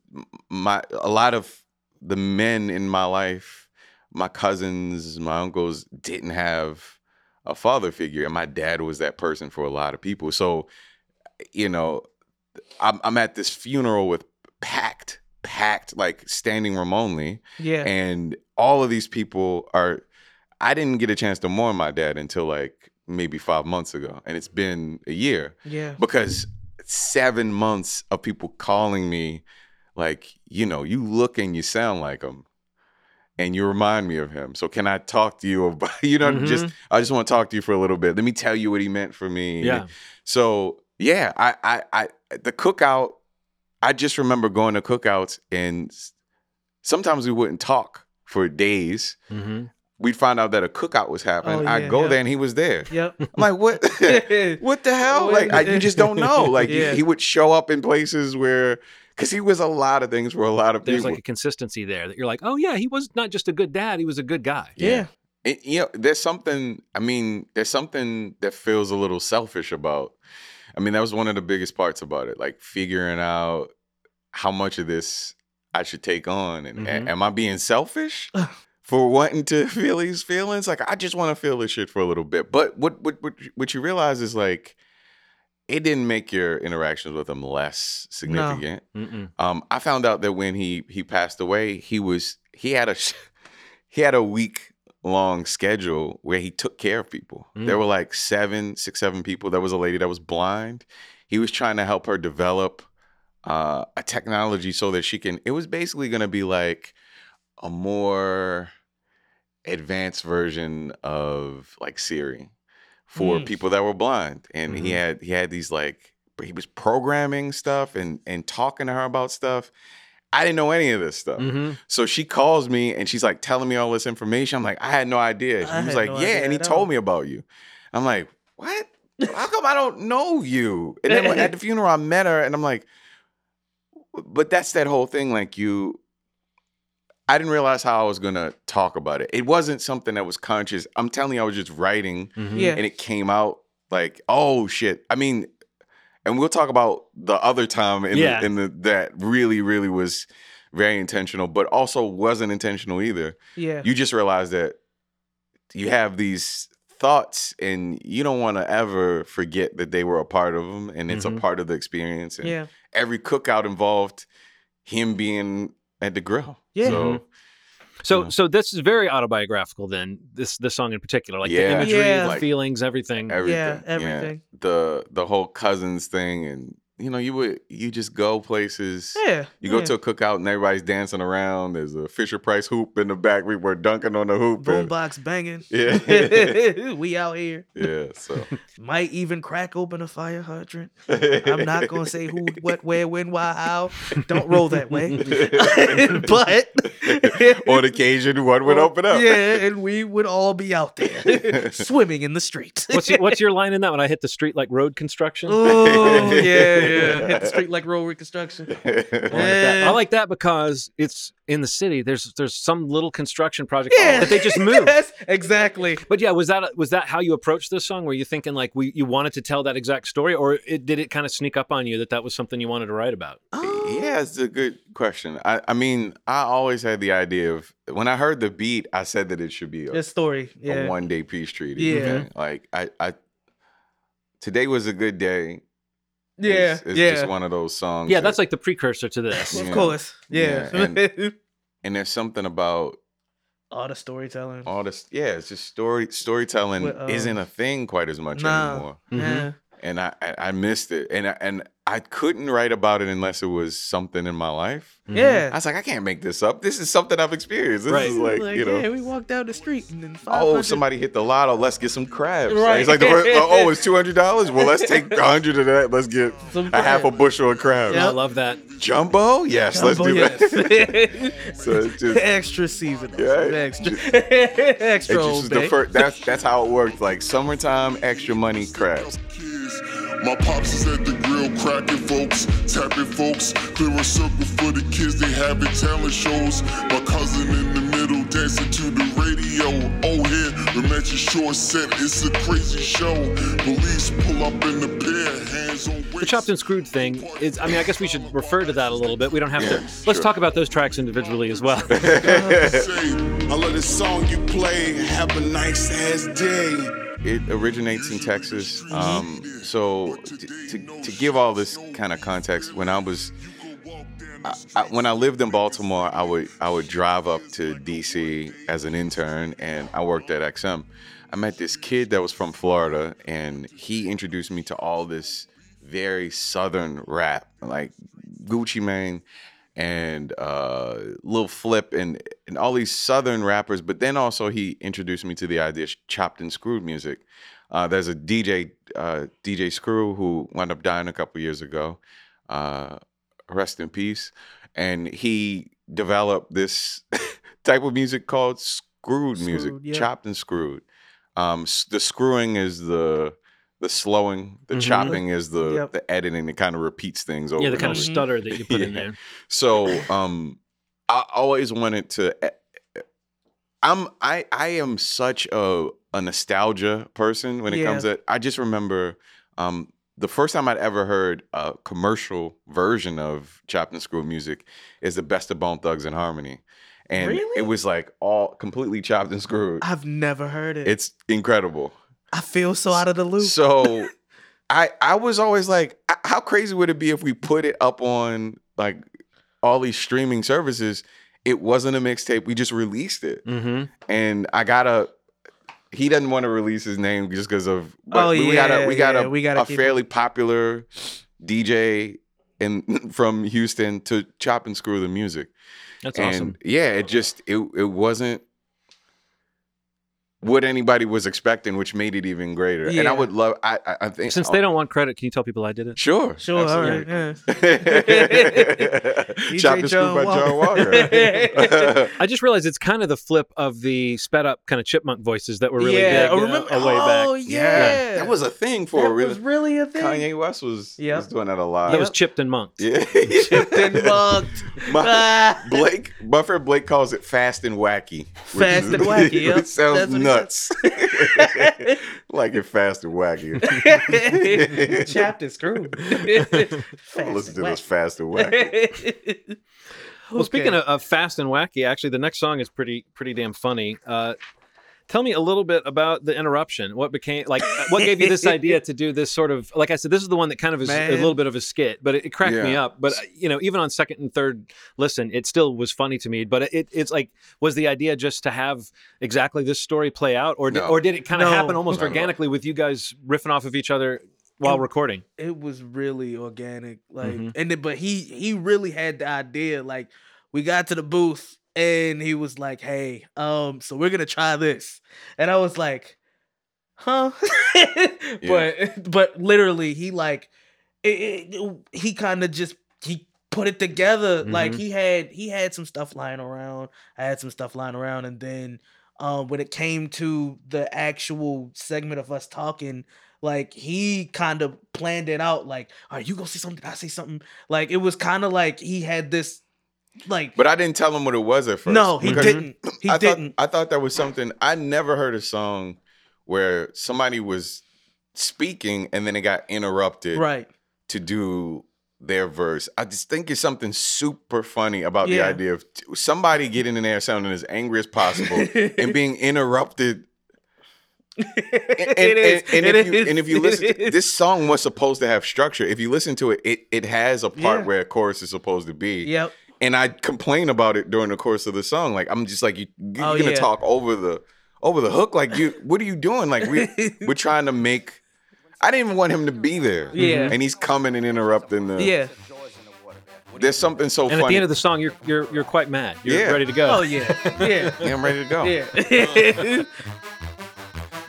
my a lot of the men in my life my cousins my uncles didn't have a father figure and my dad was that person for a lot of people so you know i'm, I'm at this funeral with packed packed like standing room only Yeah. and all of these people are i didn't get a chance to mourn my dad until like maybe five months ago and it's been a year yeah. because seven months of people calling me like you know you look and you sound like him and you remind me of him so can i talk to you about you know just i just want to talk to you for a little bit let me tell you what he meant for me Yeah. so yeah i i, I the cookout i just remember going to cookouts and sometimes we wouldn't talk for days Mhm. we'd find out that a cookout was happening Oh, i'd go yeah. there and he was there Yep. i'm like what what the hell? Like I, you just don't know. Like he- he, would show up in places where, because he was a lot of things for a lot of There's people. There's like a consistency there that you're like, oh yeah, he was not just a good dad; he was a good guy. Yeah. It- you know, there's something. I mean, there's something that feels a little selfish about. I mean, that was one of the biggest parts about it, like figuring out how much of this I should take on, and a- Mhm. am I being selfish? For wanting to feel these feelings, like I just want to feel this shit for a little bit. But what what what, what you realize is like, it didn't make your interactions with him less significant. Mm-mm. Um, I found out that when he he passed away, he was he had a he had a week long schedule where he took care of people. Mm. There were like seven, six, seven people. There was a lady that was blind. He was trying to help her develop uh, a technology so that she can. It was basically going to be like a more advanced version of like Siri for Mm. people that were blind, and he Mhm. had he had these like he was programming stuff and and talking to her about stuff. I didn't know any of this stuff. Mhm. So she calls me and she's like telling me all this information. I'm like, I had no idea. She I was like, no Yeah, and he told me about you. I'm like, What? How come I don't know you? And then at the funeral, I met her and I'm like, but that's that whole thing. Like you, I didn't realize how I was gonna talk about it. It wasn't something that was conscious. I'm telling you, I was just writing Mhm. Yeah. and it came out like, oh shit. I mean, and we'll talk about the other time in, Yeah. the, in the that really, really was very intentional, but also wasn't intentional either. Yeah. You just realize that you have these thoughts and you don't want to ever forget that they were a part of them and it's Mhm. a part of the experience and Yeah. every cookout involved him being at the grill Yeah. so mm-hmm. So Yeah. so this is very autobiographical then. This this song in particular, like the imagery, Yeah. the Like, feelings, everything. everything everything. the the whole cousins thing and you know you would you just go places Yeah. you go yeah. to a cookout and everybody's dancing around there's a fisher price hoop in the back we were dunking on the hoop and- boombox banging. Yeah. we out here. yeah so Might even crack open a fire hydrant. I'm not gonna say who, what, where, when, why, how. Don't roll that way. but on occasion one would open up Yeah, and we would all be out there swimming in the street. What's your, what's your line in that when I hit the street like road construction? oh yeah, yeah. Hit the street like road reconstruction. I like that. I like that because it's in the city. There's there's some little construction project Yeah, that they just moved. Yes, exactly. But yeah, was that was that how you approached this song? Were you thinking like we you wanted to tell that exact story, or it, did it kind of sneak up on you that that was something you wanted to write about? Oh. yeah it's a good question I, I mean i always had the idea of when i heard the beat i said that it should be a, This story. a Yeah. one day peace treaty Yeah. okay? like i i today was a good day Yeah. it's, it's yeah. just one of those songs Yeah, that- that's like the precursor to this. of course. Yeah. Yeah, and there's something about all the storytelling. all this yeah it's just story storytelling With, uh, isn't a thing quite as much nah. anymore Mhm. Yeah. and I, I i missed it and I, and i couldn't write about it unless it was something in my life Mhm. Yeah. i was like i can't make this up this is something i've experienced this Right. is like, you know yeah, we walked down the street and then Oh, somebody hit the lotto. Let's get some crabs. Right. It's like the first, oh, it's two hundred dollars. Well, let's take a hundred of that. Let's get Some a half a bushel of crabs. I love that. Jumbo? Yes, let's do yes. that. so it's just extra seasonal. Yeah, extra, it's extra just the first. That's that's how it worked. Like summertime, extra money crabs. Kids. My pops is at the grill cracking folks, tapping folks, clear a circle for the kids they having talent shows. My cousin in the middle dancing to the radio. Oh here, the match is short set, it's a crazy show. Police pull up in the pair, hands on The chopped and screwed thing is. I mean, I guess we should refer to that a little bit. We don't have Yeah, to. Let's sure. talk about those tracks individually as well. I love the song you play. Have a nice ass day. It originates in Texas. Um, so t- to, to give all this kind of context, when I was I, I, when I lived in Baltimore, I would I would drive up to DC as an intern, and I worked at XM. I met this kid that was from Florida, and he introduced me to all this very southern rap, like Gucci Mane and uh, Lil Flip, and and all these southern rappers. But then also he introduced me to the idea of chopped and screwed music. Uh, there's a DJ uh, DJ Screw who wound up dying a couple years ago. Uh, rest in peace. And he developed this type of music called screwed, music, yeah. chopped and screwed. Um, the screwing is the the slowing. The Mhm. chopping is the Yep. the editing. It kind of repeats things over. yeah, the and kind of over. stutter that you put in there. So um I always wanted to eh, I'm I I am such a a nostalgia person when it Yeah. comes to I just remember um the first time I'd ever heard a commercial version of chopped and screw music is the best of Bone Thugs-n-Harmony. And Really? it was like all completely chopped and screwed. I've never heard it. It's incredible. I feel so out of the loop. So I I was always like, how crazy would it be if we put it up on like all these streaming services? It wasn't a mixtape. We just released it, Mm-hmm. and I gotta. He doesn't want to release his name just because of. But Oh, we got a we got yeah, a, we gotta a keep it- fairly popular DJ in from Houston to chop and screw the music, That's and awesome. yeah, it just it it wasn't what anybody was expecting, which made it even greater. Yeah. And I would love. I I, I think Since they don't want credit, can you tell people I did it? Sure. Sure, all right. absolutely. Yeah. Chopped and screwed by John Walker. I just realized it's kind of the flip of the sped up kind of chipmunk voices that were really yeah, big oh, remember? a way back. oh, yeah. That was a thing for That a really. was really a thing. Kanye West was, Yep. was doing that a lot. That was chipped and monked. yeah. Chipped and mugged. My- Ah. Blake, Buffer Blake calls it fast and wacky. Fast is- and wacky, yep. It sounds That's what he nuts. like it fast and wacky. Chapped and screwed. I'll listen to this fast and wacky. Well, speaking of, of fast and wacky, actually, the next song is pretty pretty damn funny. Uh, Tell me a little bit about the interruption. What became like? What gave you this idea to do this sort of? Like I said, this is the one that kind of is a little bit of a skit, but it, it cracked me up. But uh, you know, even on second and third listen, it still was funny to me. But it, it's like, was the idea just to have exactly this story play out, or did, No. or did it kind of No. happen almost No, no. organically with you guys riffing off of each other while It- recording? it was really organic like Mhm. and then, but he he really had the idea like we got to the booth and he was like hey um so we're gonna try this. And i was like huh? But but literally he like it, it, he kind of just he put it together like Mhm. he had he had some stuff lying around. I had some stuff lying around and then um when it came to the actual segment of us talking like he kind of planned it out like are you gonna say something i say something. Like it was kind of like he had this like But I didn't tell him what it was at first. no he didn't he I didn't Thought, I thought that was something I never heard a song where somebody was speaking and then it got interrupted right to do their verse. I just think it's something super funny about the idea of t- somebody getting in there sounding as angry as possible and being interrupted. And, and- it is and, it if you, is, and if you listen, to, this song was supposed to have structure. If you listen to it, it it has a part Yeah. where a chorus is supposed to be. yep And I complain about it during the course of the song. Like I'm just like you, oh, you're Oh, gonna yeah. talk over the over the hook. Like you, what are you doing? Like we we're trying to make. I didn't even want him to be there. Yeah. Mm-hmm. and he's coming and interrupting the. yeah There's something so And funny. at the end of the song, you're you're you're quite mad. You're Yeah. ready to go. oh yeah yeah yeah, I'm ready to go. yeah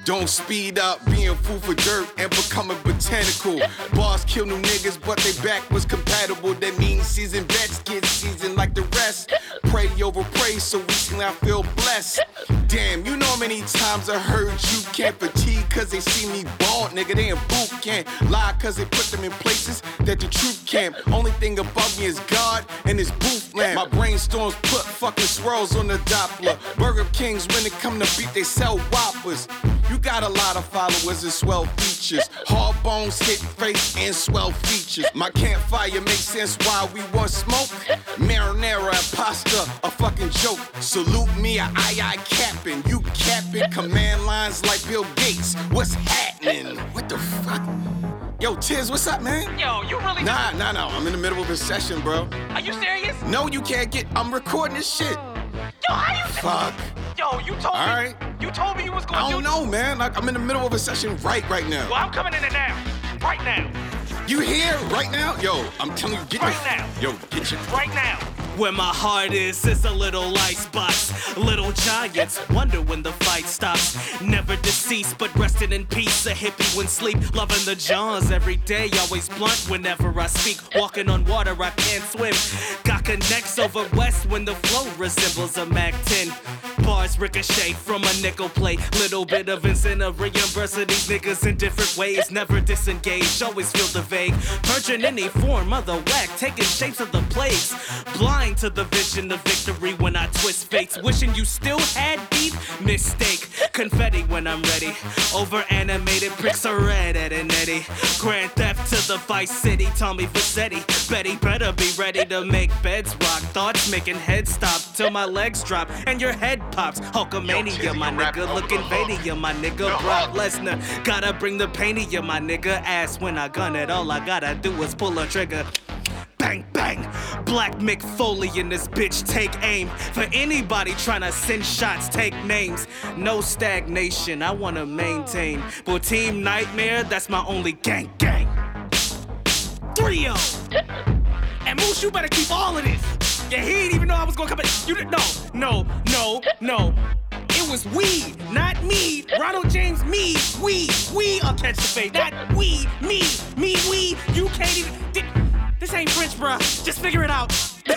Don't speed up being food for dirt and becoming botanical. Boss kill new niggas, but they back was compatible. That means seasoned vets get seasoned like the rest. Pray over praise, so recently I feel blessed. Damn, you know how many times I heard you can't fatigue cause they see me bald, nigga. They in boot camp. Lie cause they put them in places that the truth can't. Only thing above me is God and his booth lamp. My brainstorms put fucking swirls on the Doppler. Burger Kings, when it come to beat, they sell whoppers. You got a lot of followers and swell features. Hard bones hit face and swell features. My campfire makes sense why we want smoke. Marinara and pasta, a fucking joke. Salute me, I I I capping. You capping command lines like Bill Gates. What's happening? What the fuck? Yo, Tiz, what's up, man? Yo, you really? Nah, nah, nah. I'm in the middle of a session, bro. Are you serious? No, you can't get. I'm recording this shit. Yo, how you? Fuck. Yo, you told All me. right. You told me you was going I don't know, man. Like, I'm in the middle of a session right, right now. Well, I'm coming in there now. Right now. You here right now? Yo, I'm telling you, get you Right your, now. Yo, get your. Right now. Where my heart is, is a little icebox. Little giants wonder when the fight stops. Never deceased, but resting in peace. A hippie when sleep, loving the Johns every day. Always blunt whenever I speak. Walking on water, I can't swim. Got connects over west when the flow resembles a Mac 10. Bars ricochet from a nickel plate. Little bit of incentive reimbursing these niggas in different ways. Never disengage, always feel the vague. Purging any form of the whack, taking shapes of the plagues. Blind to the vision of victory when I twist fates. Wishing you still had deep mistake. Confetti when I'm ready. Over animated pricks are red at an eddy. Grand theft to the Vice City, Tommy Vercetti. Betty better be ready to make beds rock. Thoughts making heads stop till my legs drop and your head pops. Hulkamania, my nigga. Looking Vadia, my nigga. Brock Lesnar. Gotta bring the pain to you, my nigga. Ass when I gun it, all I gotta do is pull a trigger. Bang, bang. Black Mick Foley in this bitch, take aim. For anybody tryna send shots, take names. No stagnation, I wanna maintain. But Team Nightmare, that's my only gang gang. 3 And Moose, you better keep all of this. Yeah, he didn't even know I was gonna come in. You didn't know. No, no, no. It was we, not me. Ronald James, me, we, we are catch the fade. Not we, me, me, we. You can't even. thi- This ain't French, bruh. Just figure it out.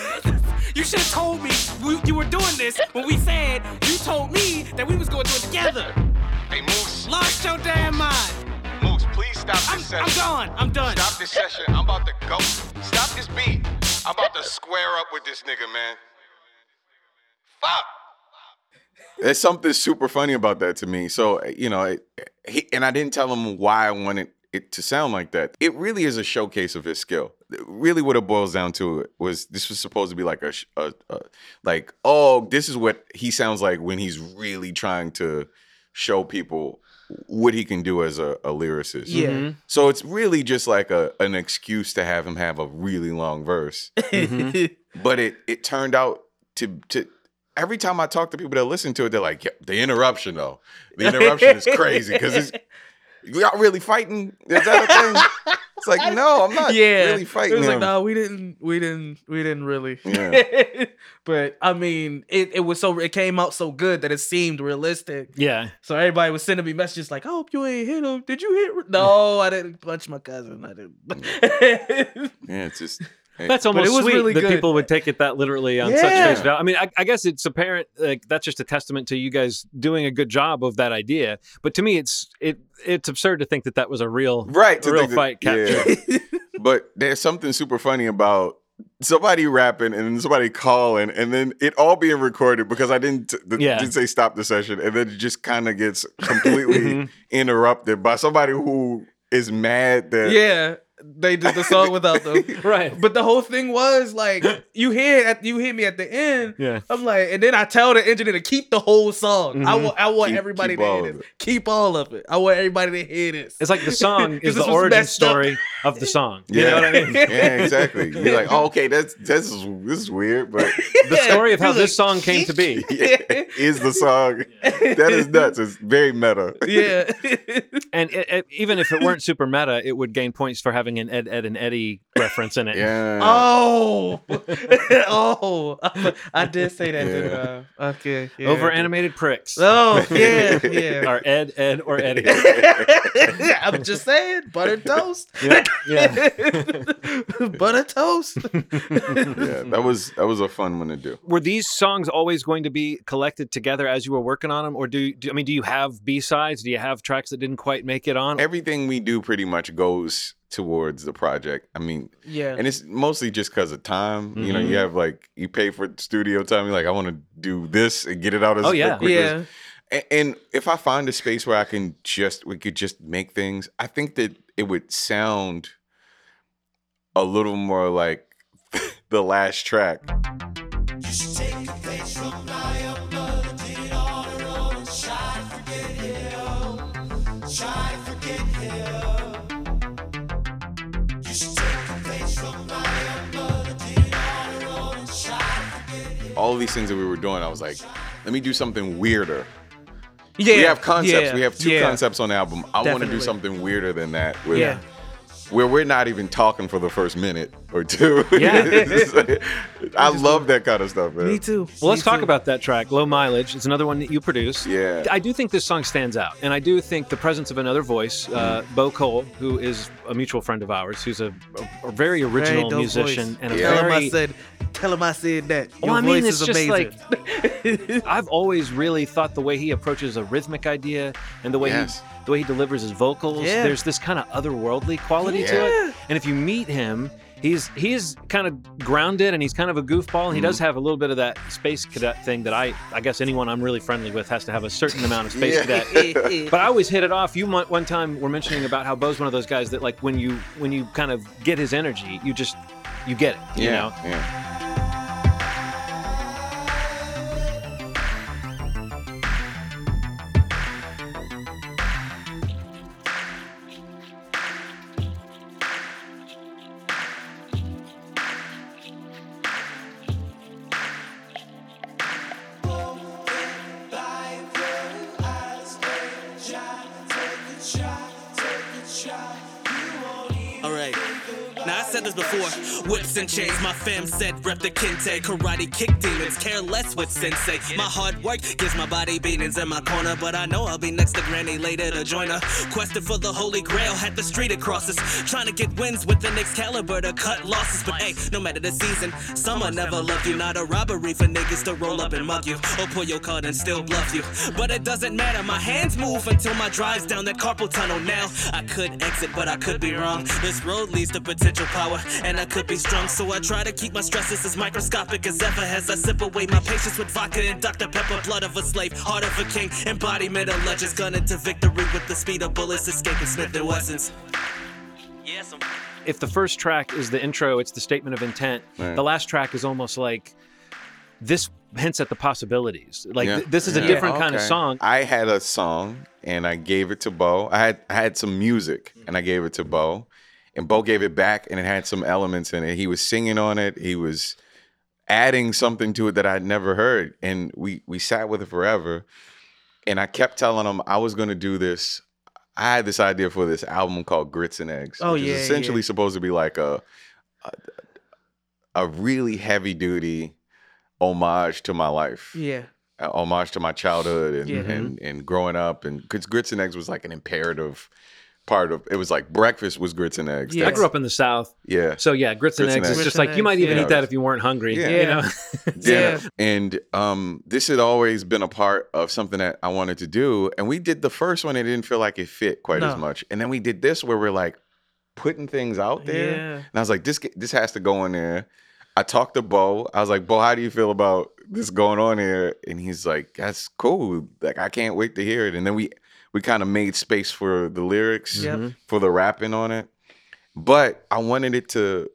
you should have told me we, you were doing this when we said you told me that we was gonna do it together. Hey, Moose. Lost your damn mind. Moose, please stop I'm, this I'm gone. I'm done. Stop this session. I'm about to go. Stop this beat. I'm about to square up with this nigga, man. Fuck. There's something super funny about that to me. So you know, it, he, and I didn't tell him why I wanted it to sound like that. It really is a showcase of his skill. Really, what it boils down to was this was supposed to be like a, a, a like oh, this is what he sounds like when he's really trying to show people what he can do as a, a lyricist. Yeah. Mhm. So it's really just like a an excuse to have him have a really long verse. Mm-hmm. But it it turned out to to every time I talk to people that listen to it, they're like, yeah, the interruption though. The interruption is crazy because it's y'all really fighting. Is that a thing? It's like, no, I'm not yeah, really It fighting was like, no, we didn't, we didn't, we didn't really. Yeah. but I mean, it, it was so it came out so good that it seemed realistic. Yeah. So everybody was sending me messages like, "I hope you ain't hit him. Did you hit?" No, I didn't punch my cousin. I didn't. Yeah, it's just hey, That's But it almost was sweet really that good. people would take it that literally on such Yeah. face value. I mean, I, I guess it's apparent. Like that's just a testament to you guys doing a good job of that idea. But to me, it's it it's absurd to think that that was a real right a real think that- fight capture. yeah. but there's something super funny about somebody rapping and somebody calling and then it all being recorded because I didn't the, Yeah. didn't say stop the session and then it just kind of gets completely Mhm. interrupted by somebody who is mad that yeah, they did the song without them. right. But the whole thing was like, you hear at you hit me at the end. Yeah. I'm like, and then I tell the engineer to keep the whole song. I Mhm. want, I want Keep- everybody keep to hear this. it. Keep all of it. I want everybody to hear this. It's like the song is the origin messed up. story of the song. You yeah know what I mean? yeah exactly you're like oh, okay that's this is this is weird but The story of how He's this song came to be. yeah, is the song that is nuts it's very meta yeah. And it, it- even if it weren't super meta, it would gain points for having an Ed, Edd n Eddy reference in it. yeah oh, oh, I did say that. Didn't Yeah. I? Okay. Yeah. Over animated pricks. Oh yeah, yeah. Are Ed, Ed, or Eddie? I'm just saying, buttered toast. Yeah, yeah. Butter toast. yeah that was that was a fun one to do Were these songs always going to be collected together as you were working on them, or do, do I mean, do you have B sides? Do you have tracks that didn't quite make it on? everything we do pretty much goes towards the project. I mean, Yeah. and it's mostly just because of time. You know, you mm-hmm. have like you pay for studio time. You're like, I want to do this and get it out as Oh, yeah. quick as- yeah. And, and if I find a space where I can just we could just make things, I think that it would sound a little more like the last track. All these things that we were doing, I was like, let me do something weirder. Yeah. we have concepts. yeah, We have two yeah. concepts on the album. I want to do something weirder than that. With, Yeah. Where we're not even talking for the first minute or two. Yeah. Like- I love that kind of stuff, man. Me too. Well, let's Me talk too. about that track, Low Mileage. It's another one that you produced. Yeah. I do think this song stands out. And I do think the presence of another voice, uh. Bo Cole, who is a mutual friend of ours, who's a, a, a very original dope musician voice. and a Yeah. Tell him I said. Tell him I said that. Your Well, I mean, voice it's is just amazing. I've always really thought the way he approaches a rhythmic idea and the way Yes. he the way he delivers his vocals, Yeah. there's this kind of otherworldly quality to it. And if you meet him, he's he's kind of grounded and he's kind of a goofball. And he does Mm-hmm. have a little bit of that space cadet thing that I I guess anyone I'm really friendly with has to have a certain amount of space Yeah. cadet. But I always hit it off. You one time were mentioning about how Bo's one of those guys that like when you when you kind of get his energy, you just you get it. You yeah. know. Yeah. Said rep the kente. Karate kick demons, care less with sensei. My hard work gives my body beatings in my corner, but I know I'll be next to Granny later to join her. Questing for the Holy Grail, had the street across us. Trying to get wins with the next caliber to cut losses. But hey, no matter the season, summer never loved you. Not a robbery for niggas to roll up and mug you. Or pull your card and still bluff you. But it doesn't matter, my hands move until my drive's down that carpal tunnel. Now I could exit, but I could be wrong. This road leads to potential power, and I could be strong. So I try to keep my stresses as microscopic as ever as I sip away my patience with vodka and Dr. Pepper. Blood of a slave, heart of a king, embodiment of legends. Gun into victory with the speed of bullets, escaping Smith and Wessons. Yes, I'm. if the first track is the intro, it's the statement of intent. Right. The last track is almost like this hints at the possibilities. Like Yeah. th- this is a Yeah. different kind of song. I had a song and I gave it to Bo. I had I had some music and I gave it to Bo, and Bo gave it back and it had some elements in it. He was singing on it. He was adding something to it that I'd never heard, and we we sat with it forever. And I kept telling him I was going to do this. I had this idea for this album called Grits and Eggs, Oh, which yeah, is essentially yeah. supposed to be like a a, a really heavy duty homage to my life Yeah. a homage to my childhood and Yeah. and, mm-hmm. and growing up and because grits and eggs was like an imperative part of it was like breakfast was grits and eggs Yeah. I grew up in the South, yeah so yeah, grits, and Grits and eggs is eggs. just like and you might even yeah. eat that if you weren't hungry. Yeah. You know? Yeah. and um this had always been a part of something that i wanted to do and we did the first one it didn't feel like it fit quite as much and then we did this where we're like putting things out there Yeah. and i was like this this has to go in there i talked to bo i was like bo how do you feel about this going on here and he's like that's cool like i can't wait to hear it and then we we kind of made space for the lyrics Yep. for the rapping on it but i wanted it to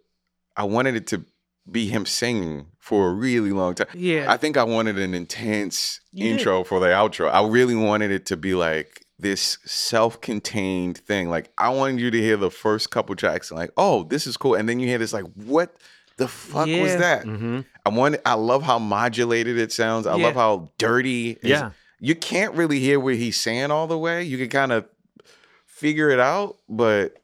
i wanted it to be him singing for a really long time Yeah. I think I wanted an intense You did. intro for the outro. I really wanted it to be like this self-contained thing. Like I wanted you to hear the first couple tracks and like, oh, this is cool. And then you hear this like, what the fuck was Yeah. that? hmm I want I love how modulated it sounds. I Yeah. love how dirty his- Yeah. You can't really hear what he's saying all the way. You can kind of figure it out, but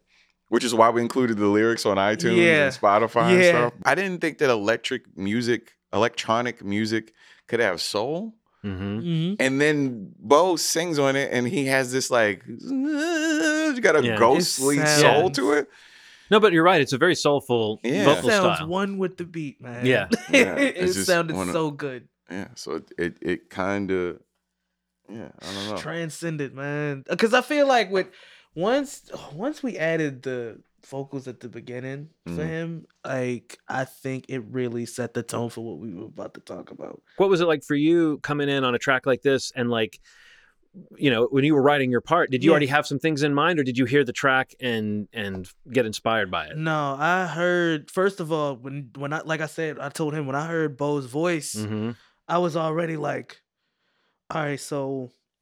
which is why we included the lyrics on iTunes Yeah. and Spotify and stuff. I didn't think that electric music, electronic music could have soul. hmm Mhm. And then Bo sings on it and he has this like you got a Yeah. It ghostly soul to it. No, but you're right. It's a very soulful Yeah. vocal sounds style. one with the beat, man. Yeah. Yeah, it sounded one of- so good. Yeah. So it it, it kinda yeah, I don't know. Transcended, man. Because I feel like with once once we added the vocals at the beginning for Mhm. him, like I think it really set the tone for what we were about to talk about. What was it like for you coming in on a track like this and like you know, when you were writing your part, did you Yeah. already have some things in mind or did you hear the track and and get inspired by it? No, I heard first of all when when I like I said I told him when I heard Bo's voice, hmm I was already like, all right, so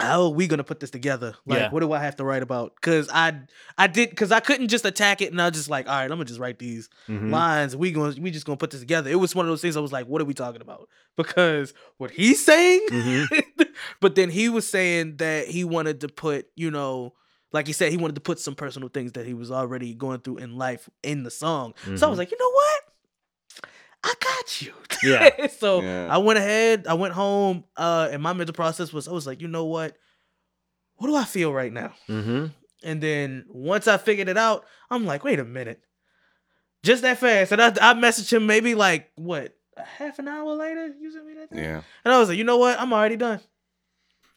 how are we gonna put this together? Like, Yeah. what do I have to write about? Because I I did because I couldn't just attack it and I was just like, all right, I'm gonna just write these hmm lines. We going to we just gonna put this together. It was one of those things. I was like, what are we talking about? Because what he's saying, Mhm. but then he was saying that he wanted to put, you know. Like he said, he wanted to put some personal things that he was already going through in life in the song. So I was like, you know what? I got you. Yeah. so Yeah. I went ahead, I went home, uh, and my mental process was I was like, you know what? What do I feel right now? hmm And then once I figured it out, I'm like, wait a minute. Just that fast. And I, I messaged him maybe like, what, a half an hour later? You sent me that thing? Yeah. And I was like, you know what? I'm already done.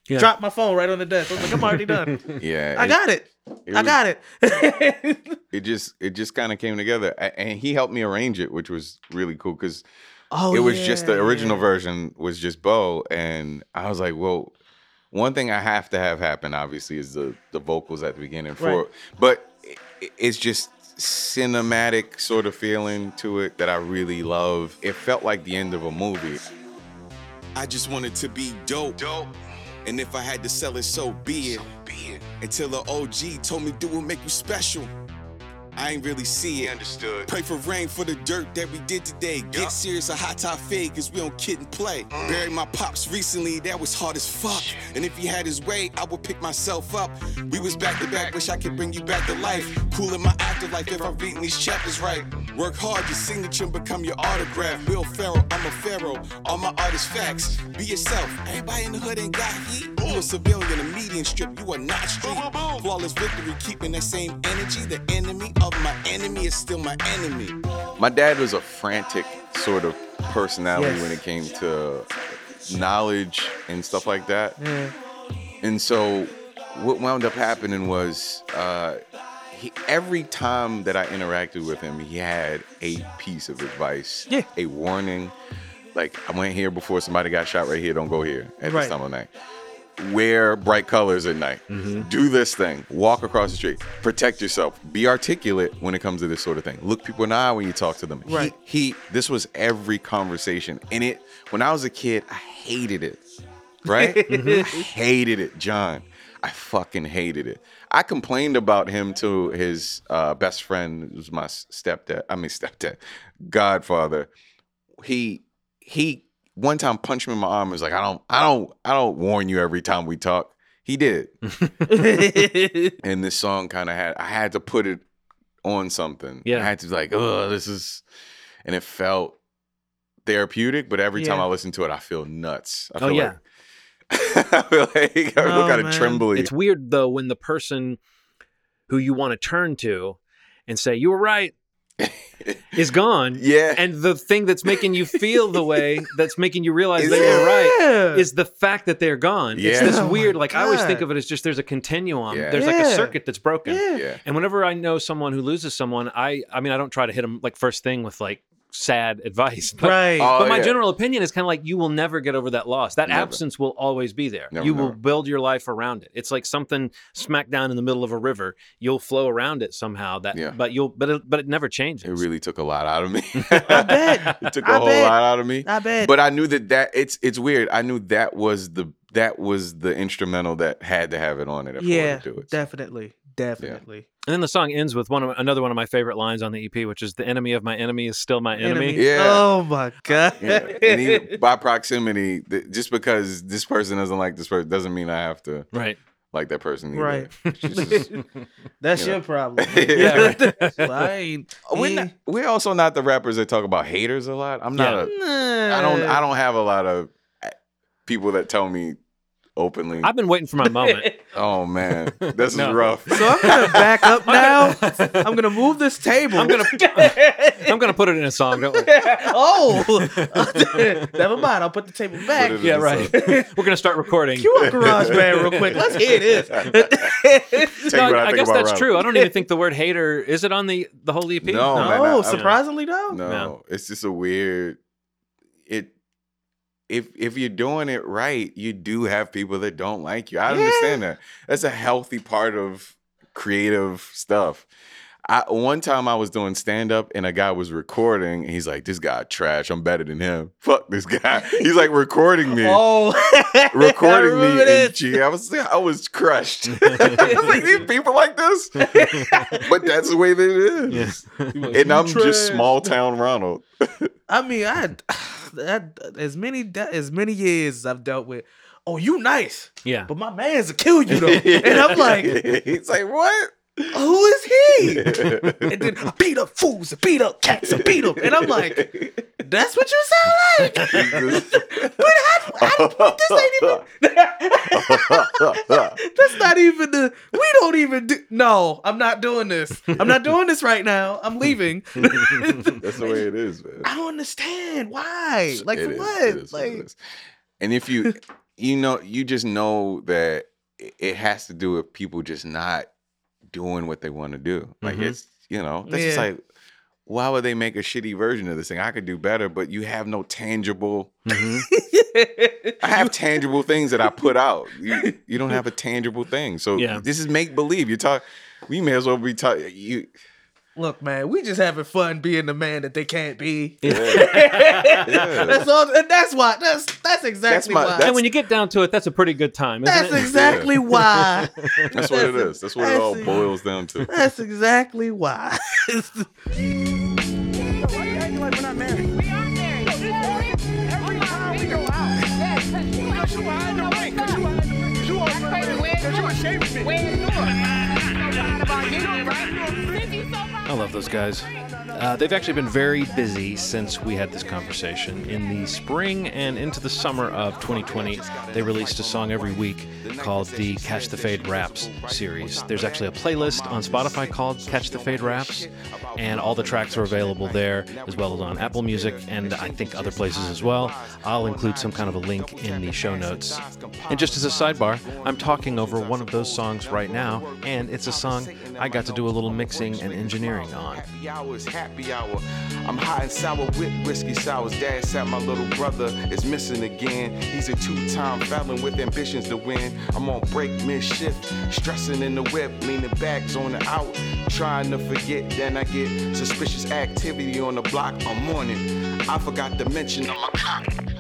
Yeah. Dropped my phone right on the desk. I was like, I'm already done. Yeah. I it- got it. It I got it. it just it just kind of came together and he helped me arrange it which was really cool because oh, it was just the original version was just bo and i was like well one thing i have to have happen obviously is the the vocals at the beginning for Right. but i- it's just cinematic sort of feeling to it that i really love it felt like the end of a movie I just wanted to be dope. Dope. And if I had to sell it, so be it. Until the OG told me do what make you special. I ain't really see it. Understood. Pray for rain for the dirt that we did today. Get serious, a hot top fade, cause we don't kid and play. Buried my pops recently, that was hard as fuck. And if he had his way, I would pick myself up. We was back to back, wish I could bring you back to life. Cool in my afterlife if I'm reading these chapters right. Work hard, your signature become your autograph. Will Ferrell, I'm a pharaoh. All my art is facts. Be yourself. Everybody in the hood ain't got heat. You a civilian, a median strip, you are not street. Flawless victory, keeping that same energy. The enemy of my enemy is still my enemy. my dad was a frantic sort of personality Yes. when it came to knowledge and stuff like that Yeah. And so what wound up happening was uh, he, every time that I interacted with him, he had a piece of advice, Yeah. a warning. Like I went here before somebody got shot right here. Don't go here at Right. this time of night. Wear bright colors at night. Mm-hmm. Do this thing. Walk across the street. Protect yourself. Be articulate when it comes to this sort of thing. Look people in the eye when you talk to them. Right. He, this was every conversation. And it when I was a kid, I hated it. Right? I hated it, John. I fucking hated it. I complained about him to his uh, best friend, who was my stepdad. I mean stepdad, godfather. He he one time punched me in my arm. and was like, I don't, I don't, I don't warn you every time we talk. He did. and this song kind of had I had to put it on something. Yeah. I had to be like, oh, this is and it felt therapeutic, but every time I listen to it, I feel nuts. I Oh, feel yeah. like I feel like I Oh, feel kind of trembly. It's weird though when the person who you want to turn to and say you were right is gone. Yeah. And the thing that's making you feel the way that's making you realize Is that you're right is the fact that they're gone. It's Yeah. this Oh weird, like I always think of it as just there's a continuum. Yeah. There's like a circuit that's broken. Yeah. yeah. And whenever I know someone who loses someone, I I mean I don't try to hit them like first thing with like sad advice. But, right. Oh, but my yeah. general opinion is kind of like you will never get over that loss. That Never. absence will always be there. Never, you will build your life around it. It's like something smack down in the middle of a river. You'll flow around it somehow. That Yeah. but you'll but it, but it never changes. It really took a lot out of me. I bet. it took a I whole bet. lot out of me. I bet. But I knew that that it's it's weird. I knew that was the that was the instrumental that had to have it on it if I yeah, wanted to do it. Definitely, definitely. and then the song ends with one of, another one of my favorite lines on the EP, which is "The enemy of my enemy is still my enemy." Yeah. Oh my god. Yeah. And even by proximity, th- just because this person doesn't like this person doesn't mean I have to Right. like that person. Either. Right. Just- That's you know. your problem. Yeah, Well, I ain't. we're, not, we're also not the rappers that talk about haters a lot. I'm not. Yeah. A, I don't. I don't have a lot of uh, people that tell me openly. I've been waiting for my moment. oh man, this No. is rough. So I'm gonna back up now. I'm gonna move this table. I'm gonna I'm gonna put it in a song. Don't worry. oh, never mind. I'll put the table back. Put it in Yeah, the right. song. We're gonna start recording. Cue up GarageBand real quick. Let's hear this. Take No, what I, think guess about that's Rob. true. I don't even think the word hater is it on the the whole EP. No, man, I- I- surprisingly though. No, No. it's just a weird. It if if you're doing it right, you do have people that don't like you. I Yeah. understand that. That's a healthy part of creative stuff. I one time I was doing stand up and a guy was recording. And he's like, "This guy trash. I'm better than him. Fuck this guy." He's like recording me. Oh, Recording me remember in this. G. I was I was crushed. Like, these people like this, but that's the way that it is. And I'm just small town Ronald. I mean, I had that as many as many years as I've dealt with. Oh, you nice, Yeah. but my man's will kill you though. and I'm like, he's like, what? who is he? and then I beat up fools, and beat up cats, and beat up, and I'm like, that's what you sound like. but how, how, this ain't even. That's not even the. We don't even do. No, I'm not doing this. I'm not doing this right now. I'm leaving. That's the way it is, man. I don't understand why. Like It for is, what? like is. and if you, you know, you just know that it- has to do with people just not doing what they want to do. Like Mhm. it's, you know, that's just like, why would they make a shitty version of this thing? I could do better, but you have no tangible. Mhm. I have tangible things that I put out. You, you don't have a tangible thing, so Yeah. this is make believe. You talk. We may as well be talking. You. Look, man, we just having fun being the man that they can't be. Yeah. That's all, and that's why. That's that's exactly my- why. that's- And when you get down to it, that's a pretty good time, isn't that's it? exactly why. That's what it is. That's what it all boils down to. That's exactly why. I love those guys. Uh, they've actually been very busy since we had this conversation. In the spring and into the summer of 2020, they released a song every week called the Catch the Fade Raps series. There's actually a playlist on Spotify called Catch the Fade Raps, and all the tracks are available there, as well as on Apple Music and I think other places as well. I'll include some kind of a link in the show notes. And just as a sidebar, I'm talking over one of those songs right now, and it's a song I got to do a little mixing and engineering on. happy hour. I'm hot and sour with whiskey sours. Dad said my little brother is missing again. He's a two-time felon with ambitions to win. I'm on break mid-shift, stressing in the whip, leaning bags on the out, trying to forget. Then I get suspicious activity on the block. I'm it. I forgot to mention a cop.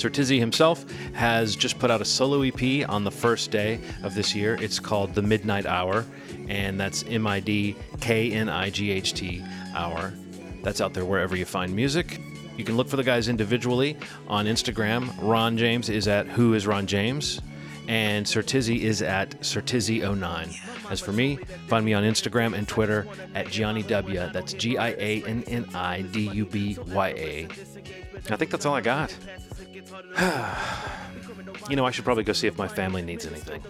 Sir Tizzy himself has just put out a solo EP on the first day of this year. It's called The Midnight Hour, and that's M I D K N I G H T Hour. That's out there wherever you find music. You can look for the guys individually on Instagram. Ron James is at Who is Ron James, and Sir Tizzy is at SirTizzy09. As for me, find me on Instagram and Twitter at Gianni W. That's G I A N N I D U B Y A. I think that's all I got. you know, I should probably go see if my family needs anything.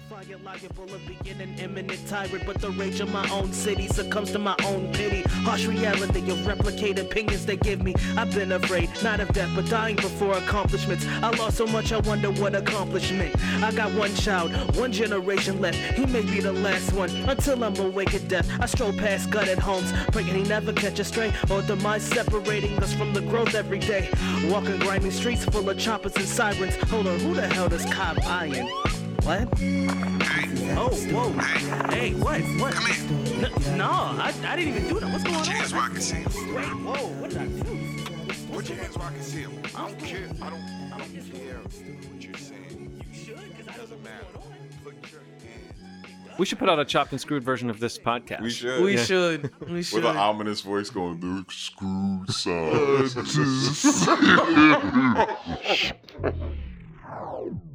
But the rage of my own city succumbs to my own pity. Harsh reality of replicate opinions they give me. I've been afraid, not of death, but dying before accomplishments. I lost so much, I wonder what accomplishment. I got one child, one generation left. He may be the last one until I'm awake at death. I stroll past gutted homes, praying he never catch a stray or demise separating us from the growth every day. Walking grimy streets full of choppers and sirens. Hold on, who the hell does Cobb Iron? What? Oh, whoa. Hey, what? What? Come here. N- no, I, I didn't even do that. What's going Put your hands where I on? can see him. Wait, whoa, what did I do? Put your hands where I can see him. I don't care. I don't. I don't care what you're saying. You should, because I don't know Doesn't matter. what's going on. Hands. We should put out a chopped and screwed version of this podcast. We should. We should. We should. With an ominous voice going, the screwed sound.